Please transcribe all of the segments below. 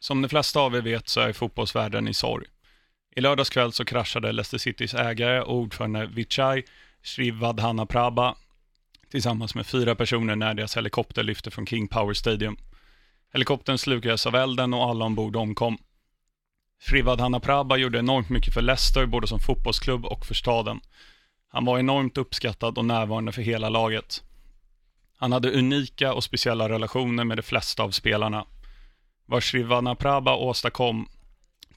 Som de flesta av er vet så är fotbollsvärlden i sorg. I lördags kväll så kraschade Leicester Citys ägare och ordförande Vichai Srivadhanaprabha tillsammans med fyra personer när deras helikopter lyfte från King Power Stadium. Helikoptern slukades av elden och alla ombord omkom. Srivadhanaprabha gjorde enormt mycket för Leicester, både som fotbollsklubb och för staden. Han var enormt uppskattad och närvarande för hela laget. Han hade unika och speciella relationer med de flesta av spelarna. Vad Srivadhanaprabha åstadkom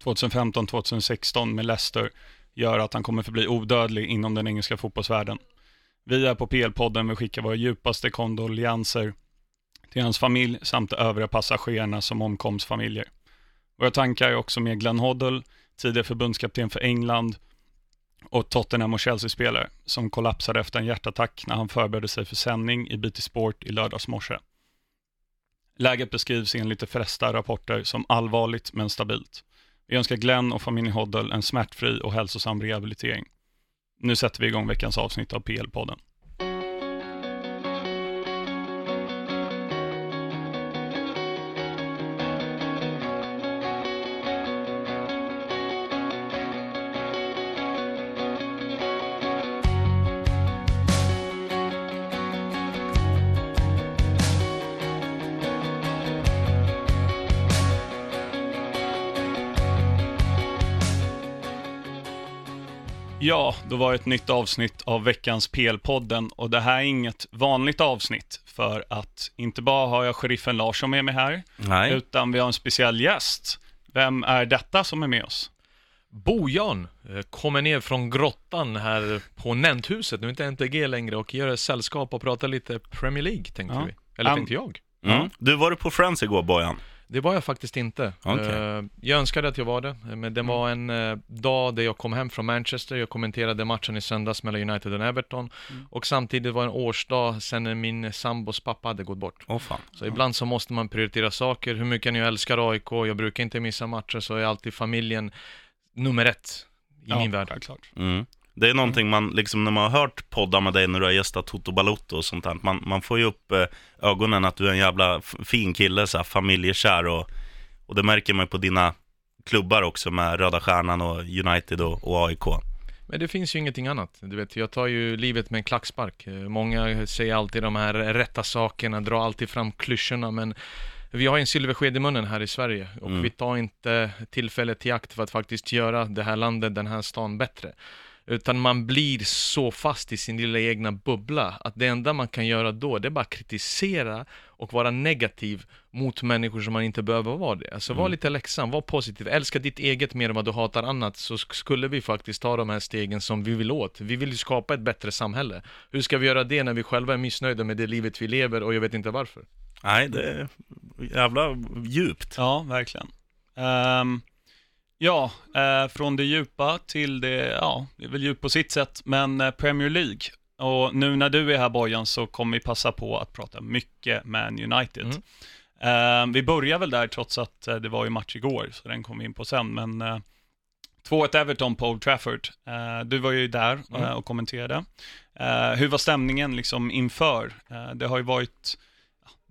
2015-2016 med Leicester gör att han kommer förbli odödlig inom den engelska fotbollsvärlden. Vi är på PL-podden vill skicka våra djupaste kondolenser till hans familj samt de övriga passagerarna som omkoms familjer. Våra tankar är också med Glenn Hoddle, tidigare förbundskapten för England och Tottenham och Chelsea-spelare, som kollapsade efter en hjärtattack när han förberedde sig för sändning i BT Sport i lördags morse. Läget beskrivs enligt de flesta rapporter som allvarligt men stabilt. Vi önskar Glenn och familjen Hoddle en smärtfri och hälsosam rehabilitering. Nu sätter vi igång veckans avsnitt av PL-podden. Ja, då var det ett nytt avsnitt av veckans PL-podden och det här är inget vanligt avsnitt för att inte bara har jag sheriffen Larsson med mig här, Nej. utan vi har en speciell gäst. Vem är detta som är med oss? Bojan eh, kommer ner från grottan här på Nänthuset, nu är inte NTG längre, och gör sällskap och pratar lite Premier League, tänkte Ja. vi. Eller Um, tänkte jag. Mm. Du var du på Friends igår Bojan? Det var jag faktiskt inte. Okej. Eh, Jag önskade att jag var det, men det var en eh, dag där jag kom hem från Manchester, jag kommenterade matchen i söndags mellan United och Everton, och samtidigt var det en årsdag sedan min sambos pappa hade gått bort. Åh fan. Så ibland så måste man prioritera saker, hur mycket jag älskar AIK, jag brukar inte missa matcher, så är alltid familjen nummer ett i min värld. Självklart. Mm. Det är någonting man, liksom när man har hört poddar med dig när du har gästat Toto Balotto och sånt där, man, man får ju upp eh, ögonen att du är en jävla fin kille, så här, familjekär och, och det märker man ju på dina klubbar också med Röda Stjärnan och United och, och AIK. Men det finns ju ingenting annat. Du vet, jag tar ju livet med en klackspark. Många säger alltid de här rätta sakerna, drar alltid fram klyschorna, men vi har en silversked i munnen här i Sverige och Mm. vi tar inte tillfället i akt för att faktiskt göra det här landet, den här stan bättre. Utan man blir så fast i sin lilla egna bubbla att det enda man kan göra då, det är bara kritisera och vara negativ mot människor som man inte behöver vara det. Alltså var lite läxan, var positiv, älska ditt eget mer än vad du hatar annat, så sk- skulle vi faktiskt ta de här stegen som vi vill åt. Vi vill ju skapa ett bättre samhälle. Hur ska vi göra det när vi själva är missnöjda med det livet vi lever och jag vet inte varför? Nej, det är jävla djupt. Ja, verkligen. Ehm, ja, eh, från det djupa till det, ja, det är väl djupt på sitt sätt, men eh, Premier League. Och nu när du är här Bojan så kommer vi passa på att prata mycket Man United. Mm. Ehm, vi börjar väl där trots att eh, det var ju match igår, så den kommer vi in på sen, men eh, 2-1 Everton på Old Trafford. Eh, du var ju där eh, Mm. och kommenterade. Eh, hur var stämningen liksom inför? Eh, det har ju varit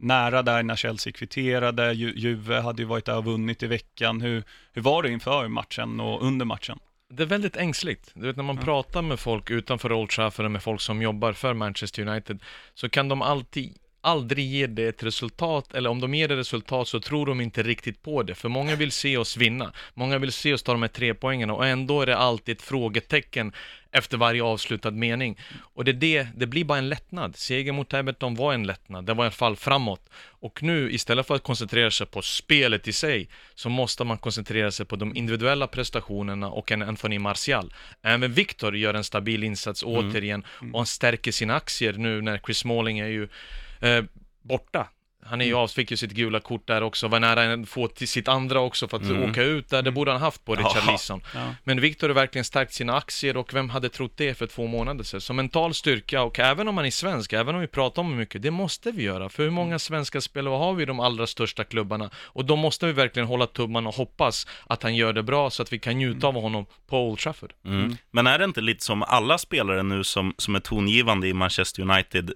nära där när Chelsea kvitterade, Ju- Juve hade ju varit där och vunnit i veckan. Hur, hur var det inför matchen och under matchen? Det är väldigt ängsligt. Du vet när man Ja. pratar med folk utanför Old Trafford, med folk som jobbar för Manchester United, så kan de alltid aldrig ge det ett resultat, eller om de ger det resultat så tror de inte riktigt på det, för många vill se oss vinna. Många vill se oss ta de här tre poängen och ändå är det alltid ett frågetecken efter varje avslutad mening. Och det, är det, det blir bara en lättnad. Seger mot Everton var en lättnad, det var alla fall framåt. Och nu, istället för att koncentrera sig på spelet i sig, så måste man koncentrera sig på de individuella prestationerna och en Anthony Martial. Även Victor gör en stabil insats återigen, och han stärker sina aktier nu när Chris Smalling är ju Eh, borta. Han är ju av, fick ju sitt gula kort där också, var nära att få till sitt andra också för att Mm. åka ut där, det borde han haft på Richard Ja. Men Victor har verkligen stärkt sina aktier och vem hade trott det för två månader sedan? Så mental styrka och även om man är svensk, även om vi pratar om mycket, det måste vi göra. För hur många svenska spelare har vi i de allra största klubbarna? Och då måste vi verkligen hålla tummarna och hoppas att han gör det bra så att vi kan njuta av honom på Old Trafford. Mm. Men är det inte lite som alla spelare nu som, som är tongivande i Manchester United,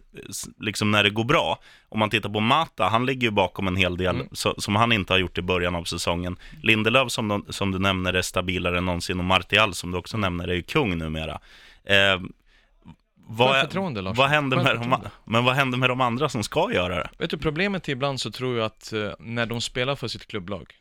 liksom när det går bra, om man tittar på Mata, han ligger ju bakom en hel del Mm. så, som han inte har gjort i början av säsongen. Lindelöf som, de, som du nämner är stabilare än någonsin och Martial som du också nämner är ju kung numera. Eh, vad, förtroende, Lars. vad händer med de, men vad händer med de andra som ska göra det? Vet du, problemet är ibland så tror jag att eh, när de spelar för sitt klubblag,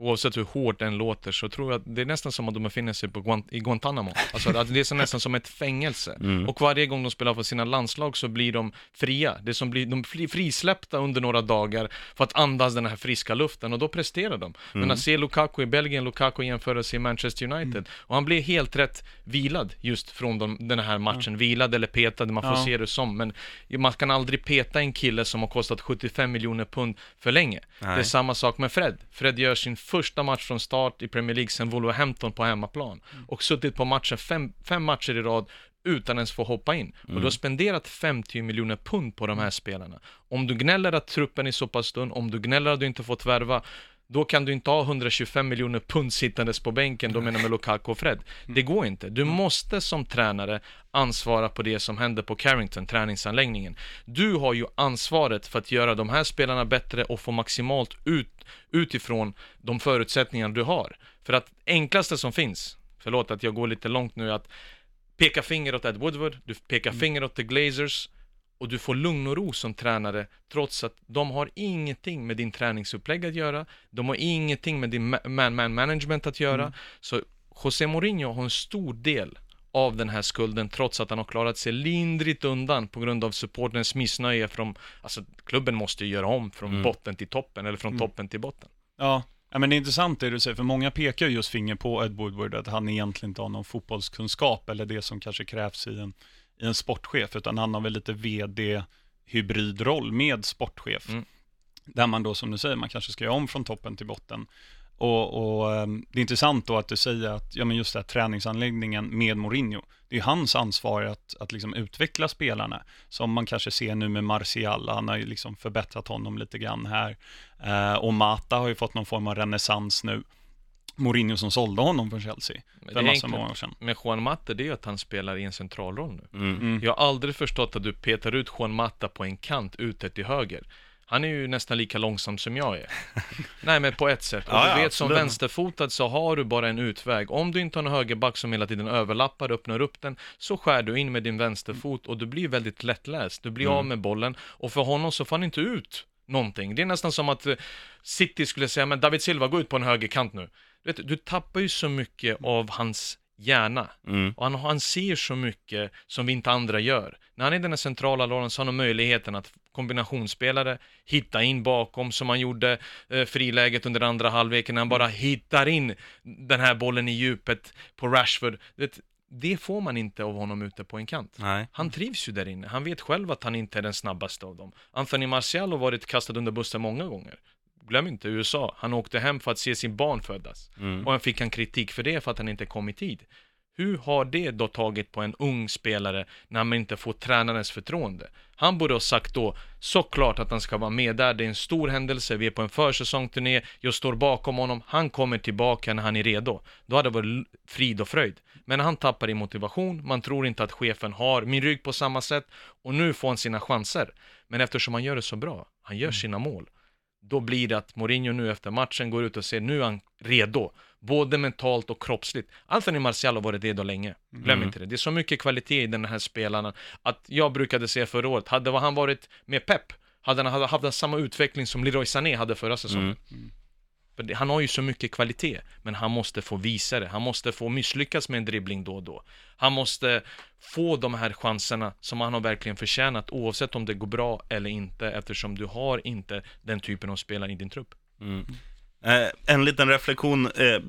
oavsett hur hårt den låter, så tror jag att det är nästan som att de befinner sig på Guant- i Guantanamo. Alltså att det är så nästan som ett fängelse. Mm. Och varje gång de spelar för sina landslag så blir de fria. Det som blir, de blir frisläppta under några dagar för att andas den här friska luften och då presterar de. Men att se Lukaku i Belgien, Lukaku jämförelse i Manchester United och han blir helt rätt vilad just från de, den här matchen. Vilad eller petad, man får Ja. se det som. Men man kan aldrig peta en kille som har kostat 75 miljoner pund för länge. Nej. Det är samma sak med Fred. Fred gör sin första match från start i Premier League sen Wolverhampton på hemmaplan och suttit på matchen fem, fem matcher i rad utan ens få hoppa in. Och du har spenderat 50 miljoner pund på de här spelarna. Om du gnäller att truppen är så pass tunn, om du gnäller att du inte fått värva, då kan du inte ha 125 miljoner pund sittandes på bänken, då menar med Lukaku och Fred. Det går inte. Du måste som tränare ansvara på det som händer på Carrington, träningsanläggningen. Du har ju ansvaret för att göra de här spelarna bättre och få maximalt ut, utifrån de förutsättningar du har. För att enklaste som finns, förlåt att jag går lite långt nu, att peka finger åt Ed Woodward, du pekar finger åt The Glazers och du får lugn och ro som tränare trots att de har ingenting med din träningsupplägg att göra, de har ingenting med din ma- man-man management att göra. Så José Mourinho har en stor del av den här skulden trots att han har klarat sig lindrigt undan på grund av supporterns missnöje från, alltså klubben måste ju göra om från botten till toppen eller från toppen till botten. Ja, ja men det är intressant det du säger, för många pekar ju just finger på Ed Woodward, att han egentligen inte har någon fotbollskunskap eller det som kanske krävs i en, i en sportchef, utan han har väl lite vd-hybridroll med sportchef. Mm. Där man då, som du säger, man kanske ska göra om från toppen till botten. Och, och ehm, det är intressant då att du säger att, ja men just det här träningsanläggningen med Mourinho, det är hans ansvar att, att liksom utveckla spelarna. Som man kanske ser nu med Martial, han har ju liksom förbättrat honom lite grann här. Eh, och Mata har ju fått någon form av renässans nu. Mourinho som sålde honom från Chelsea Men för en massa enkelt. månader sedan. Med Juan Mata, det är ju att han spelar i en central roll nu. Mm. Mm. Jag har aldrig förstått att du petar ut Juan Mata på en kant ute till höger. Han är ju nästan lika långsam som jag är. Nej, men på ett sätt. Och Ja, du ja, vet, som absolut. vänsterfotad så har du bara en utväg. Om du inte har en högerback som hela tiden överlappar, öppnar upp den, så skär du in med din vänsterfot och du blir väldigt lättläst. Du blir Mm. av med bollen och för honom så får han inte ut någonting. Det är nästan som att eh, City skulle säga, men David Silva, gå ut på en högerkant nu. Du, vet, du tappar ju så mycket av hans hjärna. Mm. Och han, han ser så mycket som vi inte andra gör. När han är i den här centrala rollen så har han möjligheten att kombinationsspelare, hitta in bakom som han gjorde eh, friläget under andra halvleken när han bara hittar in den här bollen i djupet på Rashford. Det, det får man inte av honom ute på en kant. Nej. Han trivs ju där inne. Han vet själv att han inte är den snabbaste av dem. Anthony Martial har varit kastad under bussen många gånger. Glöm inte USA. Han åkte hem för att se sin barn födas. Mm. Och han fick han kritik för det för att han inte kom i tid. Hur har det då tagit på en ung spelare när man inte får tränarens förtroende? Han borde ha sagt då, såklart att han ska vara med där, det är en stor händelse, vi är på en försäsongsturné, jag står bakom honom, han kommer tillbaka när han är redo. Då hade det varit frid och fröjd. Men han tappar i motivation, man tror inte att chefen har min rygg på samma sätt, och nu får han sina chanser. Men eftersom han gör det så bra, han gör sina mål, då blir det att Mourinho nu efter matchen går ut och säger nu är han redo, både mentalt och kroppsligt. Anthony Martial har varit redo länge, glöm Mm. inte det. Det är så mycket kvalitet i den här spelaren att jag brukade säga förra året, hade han varit med Pep, hade han haft samma utveckling som Leroy Sané hade förra säsongen. Mm. För han har ju så mycket kvalitet, men han måste få visa det. Han måste få misslyckas med en dribbling då och då. Han måste få de här chanserna som han har verkligen förtjänat, oavsett om det går bra eller inte, eftersom du har inte den typen av spelare i din trupp. Mm. Eh, en liten reflektion. Eh,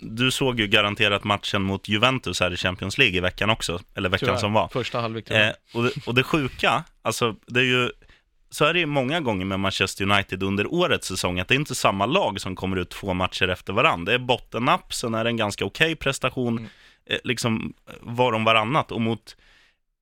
du såg ju garanterat matchen mot Juventus här i Champions League i veckan också. Eller veckan Tyvärr. som var. Första halvlek. Eh, och, det, och det sjuka, alltså det är ju, så är det ju många gånger med Manchester United under årets säsong, att det är inte samma lag som kommer ut två matcher efter varandra. Det är bottennapp, sen är det en ganska okej prestation, Mm. eh, liksom var om varannat. Och mot,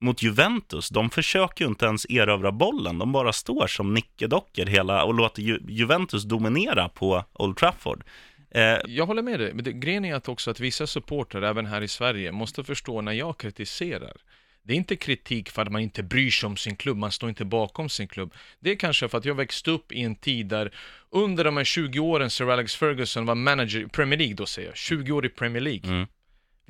mot Juventus, de försöker ju inte ens erövra bollen, de bara står som nickedockor hela och låter Ju, Juventus dominera på Old Trafford. Eh, Jag håller med dig, men det, grejen är att också att vissa supportrar, även här i Sverige, måste förstå när jag kritiserar. Det är inte kritik för att man inte bryr sig om sin klubb, man står inte bakom sin klubb. Det är kanske för att jag växte upp i en tid där under de här 20 åren Sir Alex Ferguson var manager i Premier League då säger jag, 20 år i Premier League. Mm.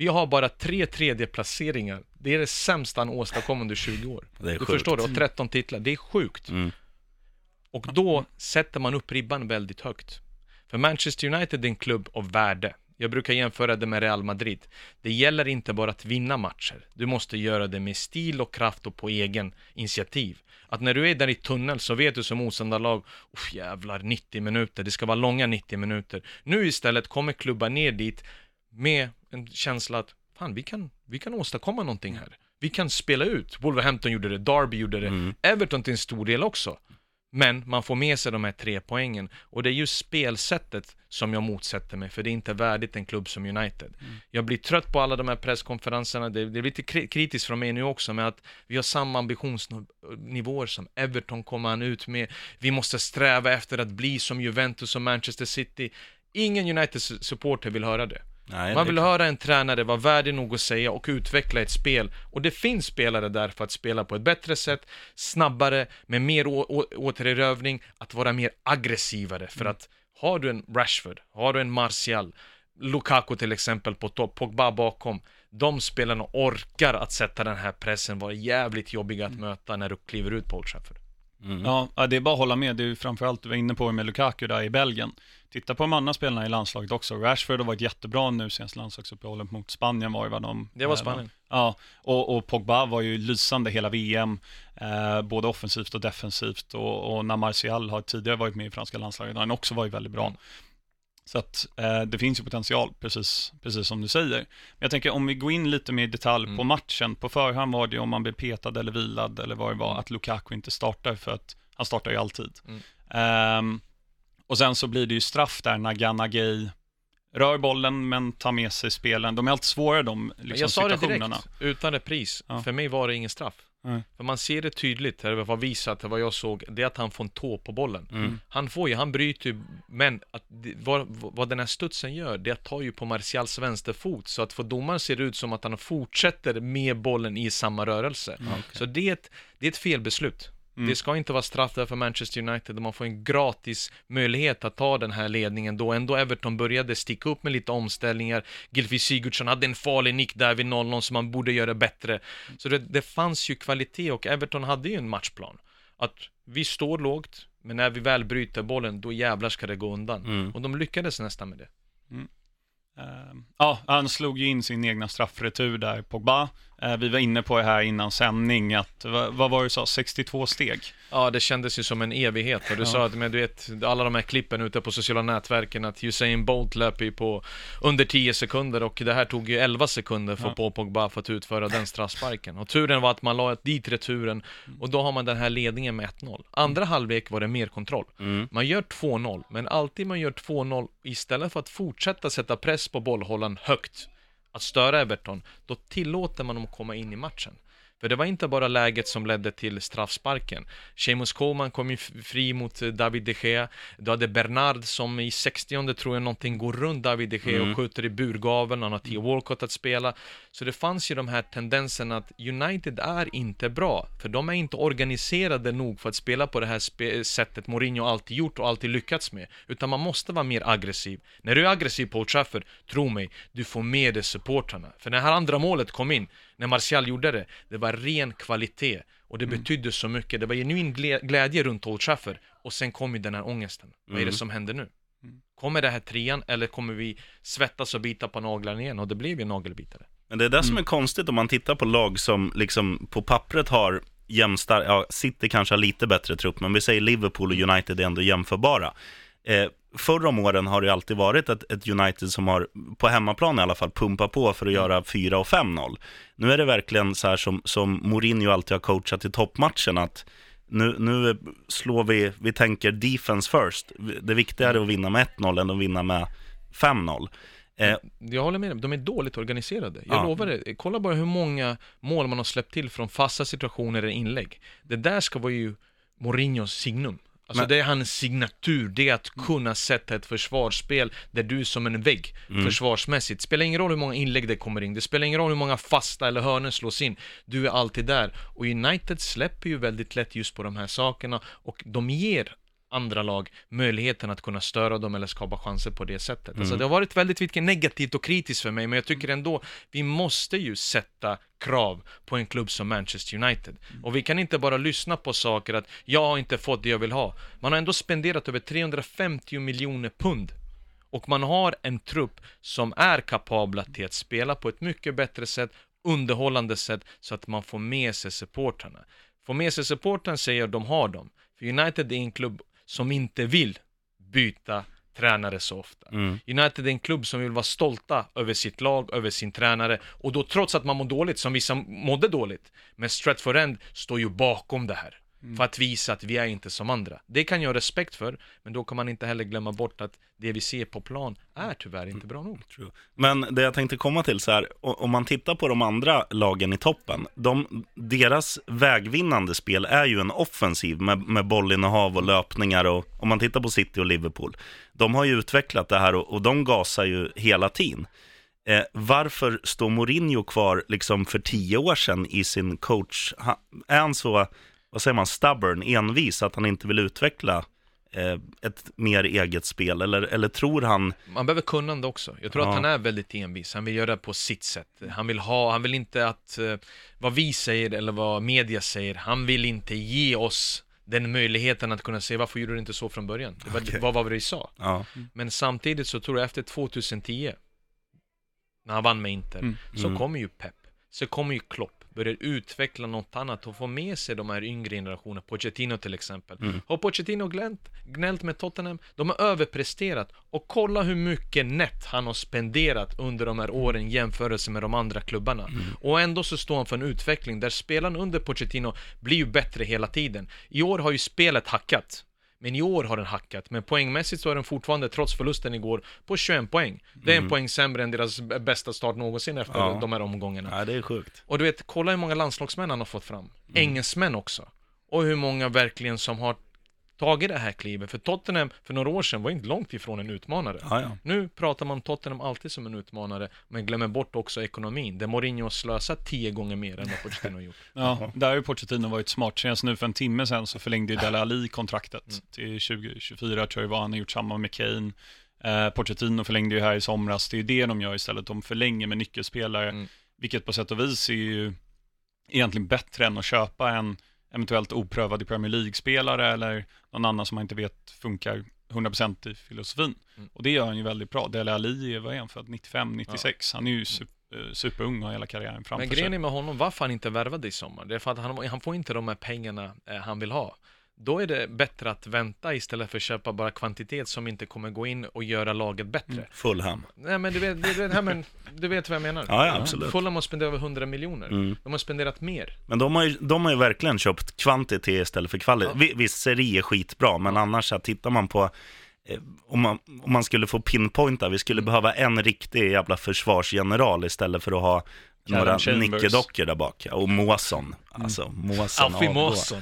Vi har bara tre tredjeplaceringar. Det är det sämsta han åstadkom under 20 år. Det är du sjukt. förstår det, och 13 titlar. Det är sjukt. Mm. Och då sätter man upp ribban väldigt högt. För Manchester United är en klubb av värde. Jag brukar jämföra det med Real Madrid. Det gäller inte bara att vinna matcher. Du måste göra det med stil och kraft och på egen initiativ. Att när du är där i tunnel så vet du som motståndarlag, jävlar 90 minuter, det ska vara långa 90 minuter. Nu istället kommer klubbar ner dit med en känsla att fan, vi kan, vi kan åstadkomma någonting här. Vi kan spela ut. Wolverhampton gjorde det, Derby gjorde det, Mm. Everton till en stor del också. Men man får med sig de här tre poängen. Och det är just spelsättet som jag motsätter mig, för det är inte värdigt en klubb som United. Jag blir trött på alla de här presskonferenserna, det, det är lite kri- kritiskt från mig nu också, med att vi har samma ambitionsnivåer som Everton kommer han ut med. Vi måste sträva efter att bli som Juventus och Manchester City. Ingen United-supporter vill höra det. Nej, Man vill höra en tränare vara värdig nog att säga och utveckla ett spel. Och det finns spelare där för att spela på ett bättre sätt, snabbare, med mer återerövring, att vara mer aggressivare. För att har du en Rashford, har du en Martial, Lukaku till exempel på topp, Pogba bakom. De spelarna orkar att sätta den här pressen, vara jävligt jobbiga att möta när du kliver ut på Old Trafford. Mm. Ja, det är bara att hålla med. Det är ju framförallt, du var inne på med Lukaku där i Belgien. Titta på de andra spelarna i landslaget också. Rashford har varit jättebra nu senast landslagsuppehållet mot Spanien var ju vad de... Det var Spanien. Ja, och, och Pogba var ju lysande hela VM, eh, både offensivt och defensivt. Och, och när Martial har tidigare varit med i franska landslaget han också varit väldigt bra. Mm. Så att eh, det finns ju potential, precis, precis som du säger. Men jag tänker om vi går in lite mer i detalj på Mm. matchen. På förhand var det ju om man blev petad eller vilad eller vad det var, Mm. att Lukaku inte startar för att han startar ju alltid. Mm. Ehm, och sen så blir det ju straff där när Ganagay rör bollen men tar med sig spelen. De är alltid svåra de liksom, jag sa det situationerna. direkt, utan repris. Ja. För mig var det ingen straff. Nej. För man ser det tydligt, det var visat, vad jag såg, det är att han får en tå på bollen. Mm. Han får ju, han bryter ju, men att, vad, vad den här studsen gör, det är att ta ju på Martials vänsterfot, så att för domaren ser det ut som att han fortsätter med bollen i samma rörelse. Okej. Så det är ett, det är ett felbeslut. Mm. Det ska inte vara straff där för Manchester United, man får en gratis möjlighet att ta den här ledningen då ändå Everton började sticka upp med lite omställningar. Gylfi Sigurdsson hade en farlig nick där vid 0-0 som man borde göra bättre. Så det, det fanns ju kvalitet och Everton hade ju en matchplan. Att vi står lågt, men när vi väl bryter bollen, då jävlar ska det gå undan. Mm. Och de lyckades nästan med det. Ehm, ja, han slog ju in sin egna straffretur där, Pogba. Eh, vi var inne på det här innan sändning, att, vad, vad var det du sa, 62 steg? Ja, det kändes ju som en evighet. Och du Ja. sa att, men du vet, alla de här klippen ute på sociala nätverken, att Usain Bolt löper ju på under 10 sekunder och det här tog ju 11 sekunder för Ja. Paul Pogba för att utföra den straffsparken. Och turen var att man la dit returen och då har man den här ledningen med 1-0. Andra halvlek var det mer kontroll. Mm. Man gör 2-0, men alltid man gör 2-0, istället för att fortsätta sätta press på bollhållaren högt, att störa Everton, då tillåter man dem att komma in i matchen. För det var inte bara läget som ledde till straffsparken. Seamus Coleman kom ju fri mot eh, David de Gea. Du hade Bernard som i 60 tror jag någonting går runt David de Gea Mm. och skjuter i burgaveln. Han har Theo Walcott att spela. Så det fanns ju de här tendenserna att United är inte bra. För de är inte organiserade nog för att spela på det här sättet Mourinho alltid gjort och alltid lyckats med. Utan man måste vara mer aggressiv. När du är aggressiv på Old Trafford, tro mig, du får med dig supportrarna. För när det här andra målet kom in, när Martial gjorde det, det var ren kvalitet. Och det betydde så mycket. Det var genuin glä- glädje runt Old Trafford. Och sen kom ju den här ångesten. Vad är det Mm. som händer nu? Kommer det här trean eller kommer vi svettas och bita på naglarna igen? Och det blev ju nagelbitare. Men det är det Mm. som är konstigt om man tittar på lag som liksom på pappret har jämnstar, ja, City kanske har lite bättre trupp, men vi säger Liverpool och United är ändå jämförbara. Eh, förr om åren har det alltid varit ett, ett United som har, på hemmaplan i alla fall, pumpat på för att göra 4 och 5-0. Nu är det verkligen så här som, som Mourinho alltid har coachat i toppmatchen, att nu, nu slår vi, vi tänker defense first. Det viktiga är att vinna med 1-0 än att vinna med 5-0. Eh, Jag håller med dig, de är dåligt organiserade. Jag Ja. lovar det. Kolla bara hur många mål man har släppt till från fasta situationer eller inlägg. Det där ska vara ju Mourinhos signum. Alltså Men- det är hans signatur, det är att kunna sätta ett försvarsspel där du är som en vägg Mm. försvarsmässigt. Spelar ingen roll hur många inlägg det kommer in, det spelar ingen roll hur många fasta eller hörnor slås in. Du är alltid där. Och United släpper ju väldigt lätt just på de här sakerna och de ger andra lag möjligheten att kunna störa dem eller skapa chanser på det sättet. Mm. Alltså det har varit väldigt mycket negativt och kritiskt för mig, men jag tycker ändå vi måste ju sätta krav på en klubb som Manchester United. Och vi kan inte bara lyssna på saker att jag har inte fått det jag vill ha. Man har ändå spenderat över 350 miljoner pund och man har en trupp som är kapabla till att spela på ett mycket bättre sätt, underhållande sätt, så att man får med sig supportrarna. Får med sig supportrarna säger de har dem. För United är en klubb som inte vill byta tränare så ofta. Mm. United är en klubb som vill vara stolta över sitt lag, över sin tränare och då trots att man mår dåligt, som vissa mådde dåligt. Men Stratford End står ju bakom det här. För att visa att vi är inte som andra. Det kan jag ha respekt för, men då kan man inte heller glömma bort att det vi ser på plan är tyvärr inte bra nog. True. Men det jag tänkte komma till så här, om man tittar på de andra lagen i toppen, de, deras vägvinnande spel är ju en offensiv med, med bollinnehav och löpningar och om man tittar på City och Liverpool, de har ju utvecklat det här och, och de gasar ju hela tiden. Eh, varför står Mourinho kvar liksom för tio år sedan i sin coach? Han, är han så, vad säger man, stubborn, envis att han inte vill utveckla eh, ett mer eget spel? Eller, eller tror han Man behöver kunnande också. Jag tror Ja. att han är väldigt envis. Han vill göra det på sitt sätt. Han vill ha, han vill inte att eh, vad vi säger eller vad media säger, han vill inte ge oss den möjligheten att kunna säga varför gjorde du inte så från början? Det var, Okej. Vad var det vi sa? Ja. Men samtidigt så tror jag efter 2010 när han vann med Inter Mm. så Mm. kommer ju Pep, så kommer ju Klopp börjar utveckla något annat och få med sig de här yngre generationerna, Pochettino till exempel. Mm. Har Pochettino gnällt, gnällt med Tottenham? De har överpresterat och kolla hur mycket nett han har spenderat under de här åren i jämförelse med de andra klubbarna. Och ändå så står han för en utveckling där spelarna under Pochettino blir ju bättre hela tiden. I år har ju spelet hackat. Men i år har den hackat, men poängmässigt så är den fortfarande, trots förlusten igår, på 21 poäng. Det är en poäng sämre än deras bästa start någonsin efter Ja. de här omgångarna. ja, det är sjukt. Och du vet, kolla hur många landslagsmän han har fått fram. Engelsmän också. Och hur många verkligen som har tagit det här klivet. För Tottenham för några år sedan var inte långt ifrån en utmanare. Ja, ja. Nu pratar man Tottenham alltid som en utmanare, men glömmer bort också ekonomin. Där Mourinho slösat tio gånger mer än vad Pochettino gjort. Ja, där har ju Pochettino varit smart. Senast nu för en timme sedan så förlängde ju Dele Alli kontraktet till 2024 tror jag det var. Han har gjort samma med Kane. Eh, Pochettino förlängde ju här i somras. Det är ju det de gör istället. De förlänger med nyckelspelare, Mm. vilket på sätt och vis är ju egentligen bättre än att köpa en eventuellt oprövad i Premier League-spelare eller någon annan som man inte vet funkar 100% i filosofin. Mm. Och det gör han ju väldigt bra. Dele Alli, är- vad är han född? 95, 96. Han är ju super, eh, superung och har hela karriären framför Men sig. grejen är med honom, varför han inte värvade i sommar, det är för att han, han får inte de här pengarna eh, han vill ha. Då är det bättre att vänta istället för att köpa bara kvantitet som inte kommer gå in och göra laget bättre. Mm. Fulham. Nej men du vet, du, vet, nej, men, du vet vad jag menar? Ja, ja, absolut. Fulham har spenderat över 100 miljoner. Mm. De har spenderat mer. Men de har, ju, de har ju verkligen köpt kvantitet istället för kvalitet. Vi Visst, Serie är skitbra, men annars så här, tittar man på eh, om man, om man skulle få pinpointa, vi skulle behöva en riktig jävla försvarsgeneral istället för att ha några nickedockor där bak. Och Måsson. Alltså, Måsson avgår. Måsson.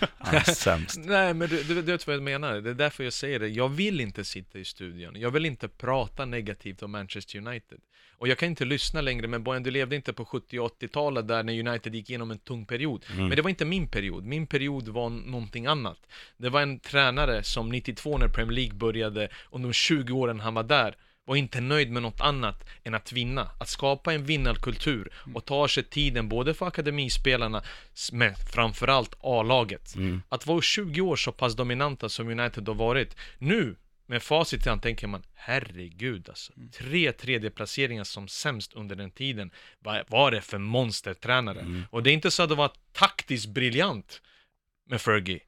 Sämst. Nej men du, du, du vet vad jag menar, det är därför jag säger det. Jag vill inte sitta i studion, jag vill inte prata negativt om Manchester United. Och jag kan inte lyssna längre, men Bojan, du levde inte på 70 och 80-talet där när United gick igenom en tung period. Men det var inte min period, min period var någonting annat. Det var en tränare som 92 när Premier League började, och de 20 åren han var där, var inte nöjd med något annat än att vinna. Att skapa en vinnarkultur och ta sig tiden både för akademispelarna men framförallt A-laget. Att vara 20 år så pass dominanta som United har varit. Nu med facit i hand tänker man herregud alltså. Tre tredjeplaceringar som sämst under den tiden. Vad var det för monstertränare? Och det är inte så att det var taktiskt briljant med Fergie.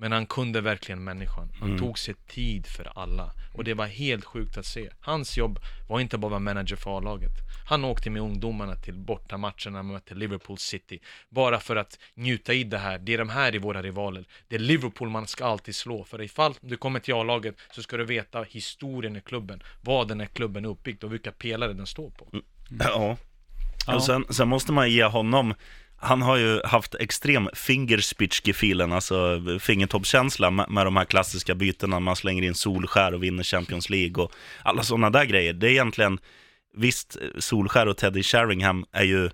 Men han kunde verkligen människan. Han tog sig tid för alla. Och det var helt sjukt att se. Hans jobb var inte bara att vara manager för A-laget. Han åkte med ungdomarna till bortamatcherna mötte Liverpool City. Bara för att njuta i det här. Det är de här i våra rivaler. Det är Liverpool man ska alltid slå. För ifall du kommer till A-laget så ska du veta historien i klubben. Vad den här klubben är uppbyggd och vilka pelare den står på. Ja. Ja. Och sen, sen måste man ge honom, han har ju haft extrem fingerspitchgefilen, alltså fingertoppskänsla med, med de här klassiska bytena. Man slänger in Solskär och vinner Champions League och alla sådana där grejer. Det är egentligen, visst, Solskär och Teddy Sheringham är ju,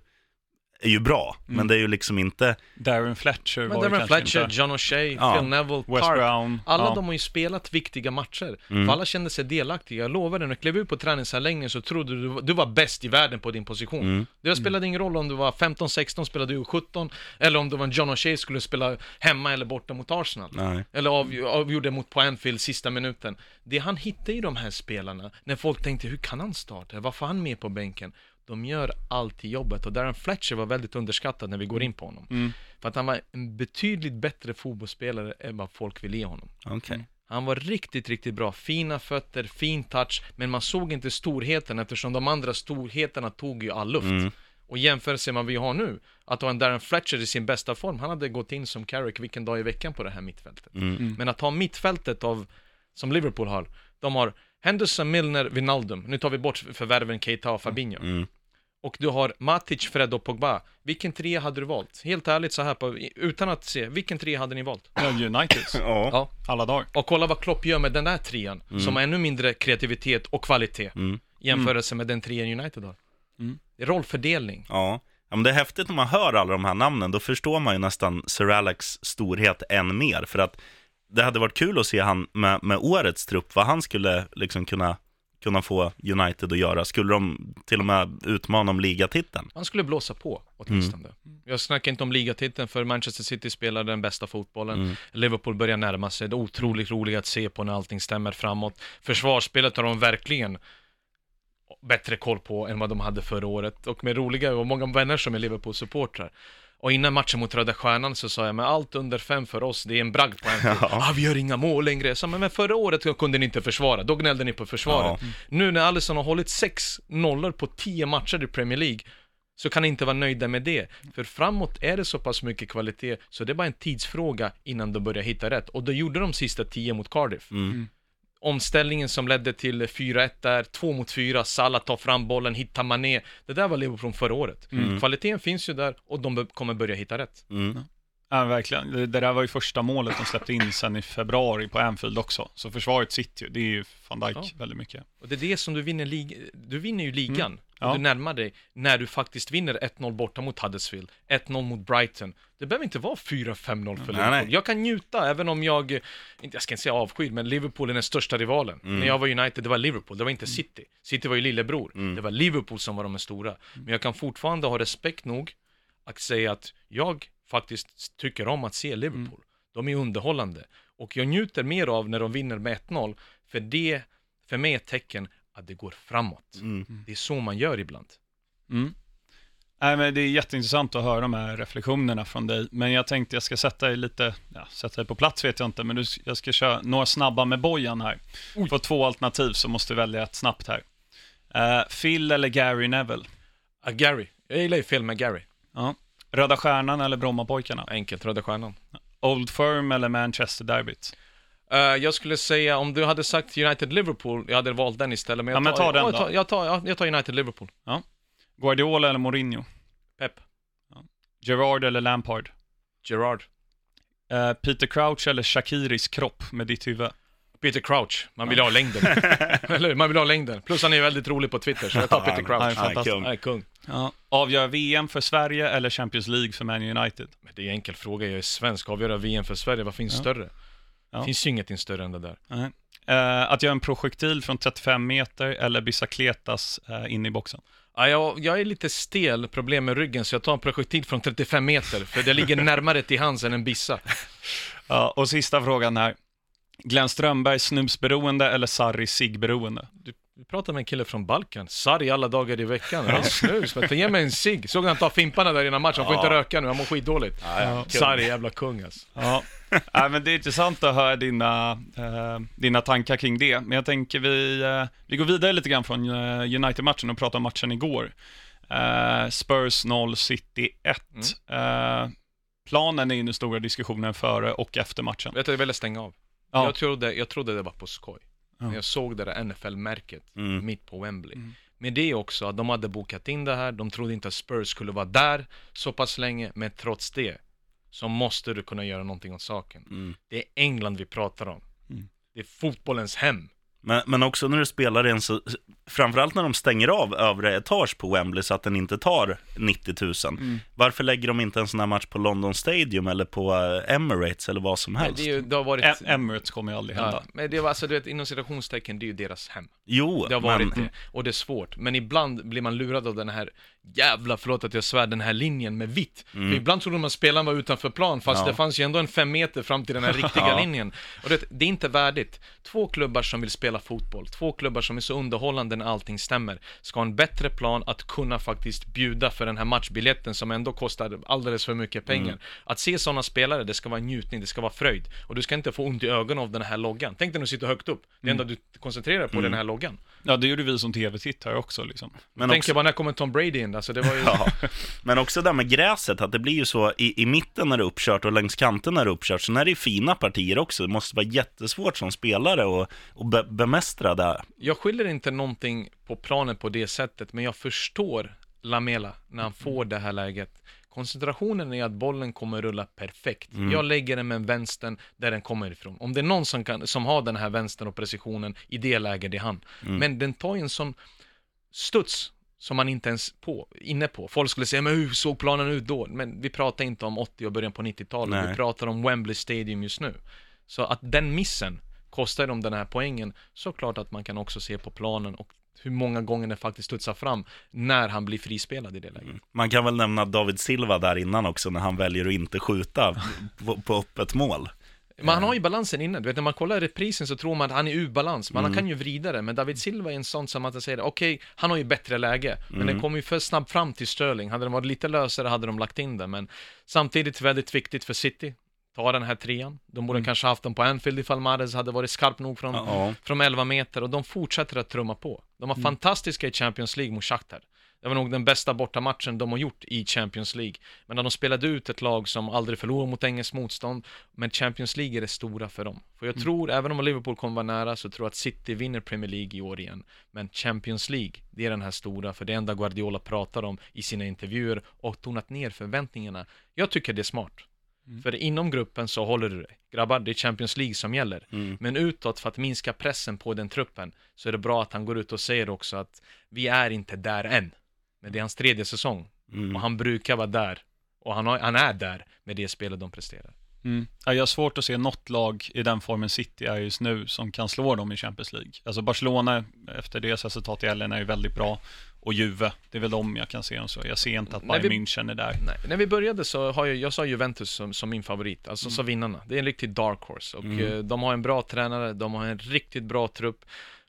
är ju bra, Mm. men det är ju liksom inte, Darren Fletcher Men var Darren Fletcher, inte... John O'Shea, Ja. Phil Neville, West Tark. Brown. Alla ja. de har ju spelat viktiga matcher. Mm. För alla kände sig delaktiga. Jag lovar dig, när du klev ut på träningsanläggningen så trodde du du var- du var bäst i världen på din position. Mm. Det spelade ingen roll om du var 15-16, spelade du 17 eller om du var en John O'Shea skulle spela hemma eller borta mot Arsenal. nej. Eller av, avgjorde mot på Anfield sista minuten. Det han hittade i de här spelarna, när folk tänkte hur kan han starta? Varför är han med på bänken? De gör alltid jobbet och Darren Fletcher var väldigt underskattad när vi går in på honom. Mm. För att han var en betydligt bättre fotbollsspelare än vad folk vill ge honom. Okej. Han var riktigt, riktigt bra. Fina fötter, fin touch, men man såg inte storheten eftersom de andra storheterna tog ju all luft. Mm. Och med vad vi har nu, att ha en Darren Fletcher i sin bästa form, han hade gått in som Carrick vilken dag i veckan på det här mittfältet. Mm. Men att ha mittfältet av, som Liverpool har, de har Henderson, Milner, Wijnaldum, nu tar vi bort förvärven Keita och Fabinho. Mm. Och du har Matic, Fred och Pogba. Vilken trea hade du valt? Helt ärligt så här, på, utan att se, vilken trea hade ni valt? Uniteds. Ja. Ja. Alla dagar. Och kolla vad Klopp gör med den där trean, som har ännu mindre kreativitet och kvalitet Mm. jämförelse med den trean United har. Mm. Rollfördelning. Ja. ja, men det är häftigt när man hör alla de här namnen. Då förstår man ju nästan Sir Alex storhet än mer. För att det hade varit kul att se han med, med årets trupp, vad han skulle liksom kunna, kunna få United att göra. Skulle de till och med utmana om ligatiteln? Man skulle blåsa på åtminstone. Jag snackar inte om ligatiteln för Manchester City spelar den bästa fotbollen. Mm. Liverpool börjar närma sig. Det är otroligt roligt att se på när allting stämmer framåt. Försvarsspelet har de verkligen bättre koll på än vad de hade förra året. Och med roliga och många vänner som är Liverpool-supportrar. Och innan matchen mot Röda Stjärnan så sa jag, men allt under fem för oss, det är en bragd på en Ja. ah, vi gör inga mål längre. Så, men, men förra året kunde ni inte försvara, då gnällde ni på försvaret. Ja. Nu när Alisson har hållit sex nollor på tio matcher i Premier League, så kan ni inte vara nöjda med det. För framåt är det så pass mycket kvalitet, så det är bara en tidsfråga innan de börjar hitta rätt. Och då gjorde de sista tio mot Cardiff. Mm. Omställningen som ledde till 4-1 där, 2 mot 4, Salah tar fram bollen, hittar Mané. Det där var Liverpool från förra året. Mm. Kvaliteten finns ju där och de kommer börja hitta rätt. Mm. Ja, verkligen. Det, det där var ju första målet de släppte in sen i februari på Anfield också. Så försvaret sitter ju. Det är ju van Dijk Ja. väldigt mycket. Och det är det som du vinner lig- Du vinner ju ligan. Mm. Ja. Och du närmar dig när du faktiskt vinner 1-0 borta mot Huddersfield, 1-0 mot Brighton. Det behöver inte vara 4-5-0 för Nej, Liverpool. nej. Jag kan njuta, även om jag, inte, jag ska inte säga avskyr, men Liverpool är den största rivalen. Mm. När jag var United, det var Liverpool, det var inte City. City var ju lillebror. Mm. Det var Liverpool som var de stora. Men jag kan fortfarande ha respekt nog att säga att jag faktiskt tycker om att se Liverpool. De är underhållande. Och jag njuter mer av när de vinner med 1-0, för det, för mig är ett tecken att det går framåt. Mm. Det är så man gör ibland. Mm. Nej, men det är jätteintressant att höra de här reflektionerna från dig. Men jag tänkte jag ska sätta dig lite, ja, sätta dig på plats vet jag inte, men du, jag ska köra några snabba med Bojan här. Du får två alternativ så måste du välja ett snabbt här. Eh, Phil eller Gary Neville? Ah, Gary, jag gillar ju film med Gary. Ja. Röda Stjärnan eller Brommapojkarna? Enkelt, Röda Stjärnan. Old Firm eller Manchester Derbyt? Eh, jag skulle säga, om du hade sagt United-Liverpool, jag hade valt den istället. Men jag Ja, men ta den jag då. tar, jag, tar, ja, jag tar United-Liverpool. Guardiola eller Mourinho? Pep. Gerard eller Lampard? Gerard. Eh, Peter Crouch eller Shakiris kropp med ditt huvud? Peter Crouch. Man vill ha längden. Eller? Man vill ha längden. Plus han är väldigt rolig på Twitter, så jag tar Peter Ja, Crouch. fantastiskt. kung. Han är kung. Ja. Avgör VM för Sverige eller Champions League för Man United? Men det är en enkel fråga, jag är svensk. Avgöra VM för Sverige, vad finns Ja. större? Ja. Det finns ju ingenting större än det där. Eh, att göra en projektil från 35 meter eller bicicletas uh, in i boxen? Ja, jag, jag är lite stel, problem med ryggen, så jag tar en projektil från 35 meter, för det ligger närmare till hands än en bissa. Ja, och sista frågan här. Glenn Strömberg snusberoende eller Sarri ciggberoende? Du, du pratar med en kille från Balkan, sarg alla dagar i veckan, ja. snus, men ge mig en cigg. Såg han ta fimparna där innan matchen, han får Ja. inte röka nu, han mår skitdåligt. Ja. Sarri är jävla kung alltså. Ja, Nej, men det är intressant att höra dina, eh, dina tankar kring det. Men jag tänker vi, eh, vi går vidare lite grann från eh, United-matchen och pratar om matchen igår. Eh, Spurs 0, City 1. Eh, planen är ju den stora diskussionen före och efter matchen. Vet du, jag ville stänga av. Ja. Jag, trodde, jag trodde det var på skoj. När jag såg det där NFL-märket Mm. mitt på Wembley. Mm. Men det är också att de hade bokat in det här, de trodde inte att Spurs skulle vara där så pass länge, men trots det så måste du kunna göra någonting åt saken. Mm. Det är England vi pratar om. Mm. Det är fotbollens hem. Men, men också när du spelar i en så, framförallt när de stänger av övre etage på Wembley så att den inte tar 90 000. Mm. Varför lägger de inte en sån här match på London Stadium eller på eh, Emirates eller vad som helst? Det, är ju, det har varit... E- Emirates kommer ju aldrig hända. ja, men det var alltså, du vet, inom citationstecken, det är ju deras hem. Jo, Det har varit men, det, och det är svårt. Men ibland blir man lurad av den här jävla, förlåt att jag svär, den här linjen med vitt. Mm. För ibland trodde man spelaren var utanför plan, fast Ja. det fanns ju ändå en fem meter fram till den här riktiga Ja. linjen. Och det, det är inte värdigt. Två klubbar som vill spela fotboll, två klubbar som är så underhållande när allting stämmer, ska ha en bättre plan att kunna faktiskt bjuda för den här matchbiljetten som ändå kostar alldeles för mycket pengar. Mm. Att se sådana spelare, det ska vara njutning, det ska vara fröjd. Och du ska inte få ont i ögonen av den här loggan. Tänk dig när du sitter högt upp, det enda du koncentrerar på är den här loggan. Ja, det gjorde vi som tv-tittare också liksom. men Tänker också, bara, när kommer Tom Brady in? Alltså det var ju... ja, men också det med gräset, att det blir ju så i, i mitten när det är uppkört och längs kanten när det är uppkört. Så när det är fina partier också, det måste vara jättesvårt som spelare att och be, bemästra det. Jag skyller inte någonting på planen på det sättet, men jag förstår Lamela när han får det här läget. Koncentrationen är att bollen kommer rulla perfekt. Jag lägger den med vänstern där den kommer ifrån. Om det är någon som, kan, som har den här vänstern och precisionen, i det läget det är han. Men den tar ju en sån studs som man inte ens på, inne på. Folk skulle säga, men hur såg planen ut då? Men vi pratar inte om 80 och början på 90-talet, Nej. vi pratar om Wembley Stadium just nu. Så att den missen kostar dem den här poängen, så klart att man kan också se på planen och hur många gånger den faktiskt studsar fram när han blir frispelad i det läget. Man kan väl nämna David Silva där innan också, när han väljer att inte skjuta på, på öppet mål. Men han har ju balansen inne, du vet när man kollar reprisen så tror man att han är ur balans, men han Mm. kan ju vrida det, men David Silva är en sån som att jag säger, okej, han har ju bättre läge, men Mm. den kommer ju för snabbt fram till Sterling, hade den varit lite lösare hade de lagt in det, men samtidigt väldigt viktigt för City, ta den här trean, de borde kanske haft den på Anfield ifall Mahrez hade varit skarp nog från, Mm. Ja. från 11 meter, och de fortsätter att trumma på. De var fantastiska i Champions League mot Shakhtar. Det var nog den bästa bortamatchen de har gjort i Champions League. Men när de spelade ut ett lag som aldrig förlorar mot engelskt motstånd, men Champions League är det stora för dem. För jag tror, även om Liverpool kommer vara nära, så tror jag att City vinner Premier League i år igen. Men Champions League, det är den här stora, för det enda Guardiola pratar om i sina intervjuer och tonat ner förväntningarna. Jag tycker det är smart. För inom gruppen så håller du dig. Grabbar, det är Champions League som gäller. Mm. Men utåt, för att minska pressen på den truppen, så är det bra att han går ut och säger också att vi är inte där än. Men det är hans tredje säsong. Mm. Och han brukar vara där. Och han, har, han är där med det spelet de presterar. Mm. Ja, jag har svårt att se något lag i den formen City är just nu som kan slå dem i Champions League. Alltså Barcelona efter deras resultat i LN är ju väldigt bra. Och Juve, det är väl dem jag kan se dem så. Jag ser inte att Bayern vi- München är där. Nej, när vi började så har jag, jag sa Juventus som, som min favorit, alltså som vinnarna. Det är en riktig dark horse och Mm. eh, de har en bra tränare, de har en riktigt bra trupp.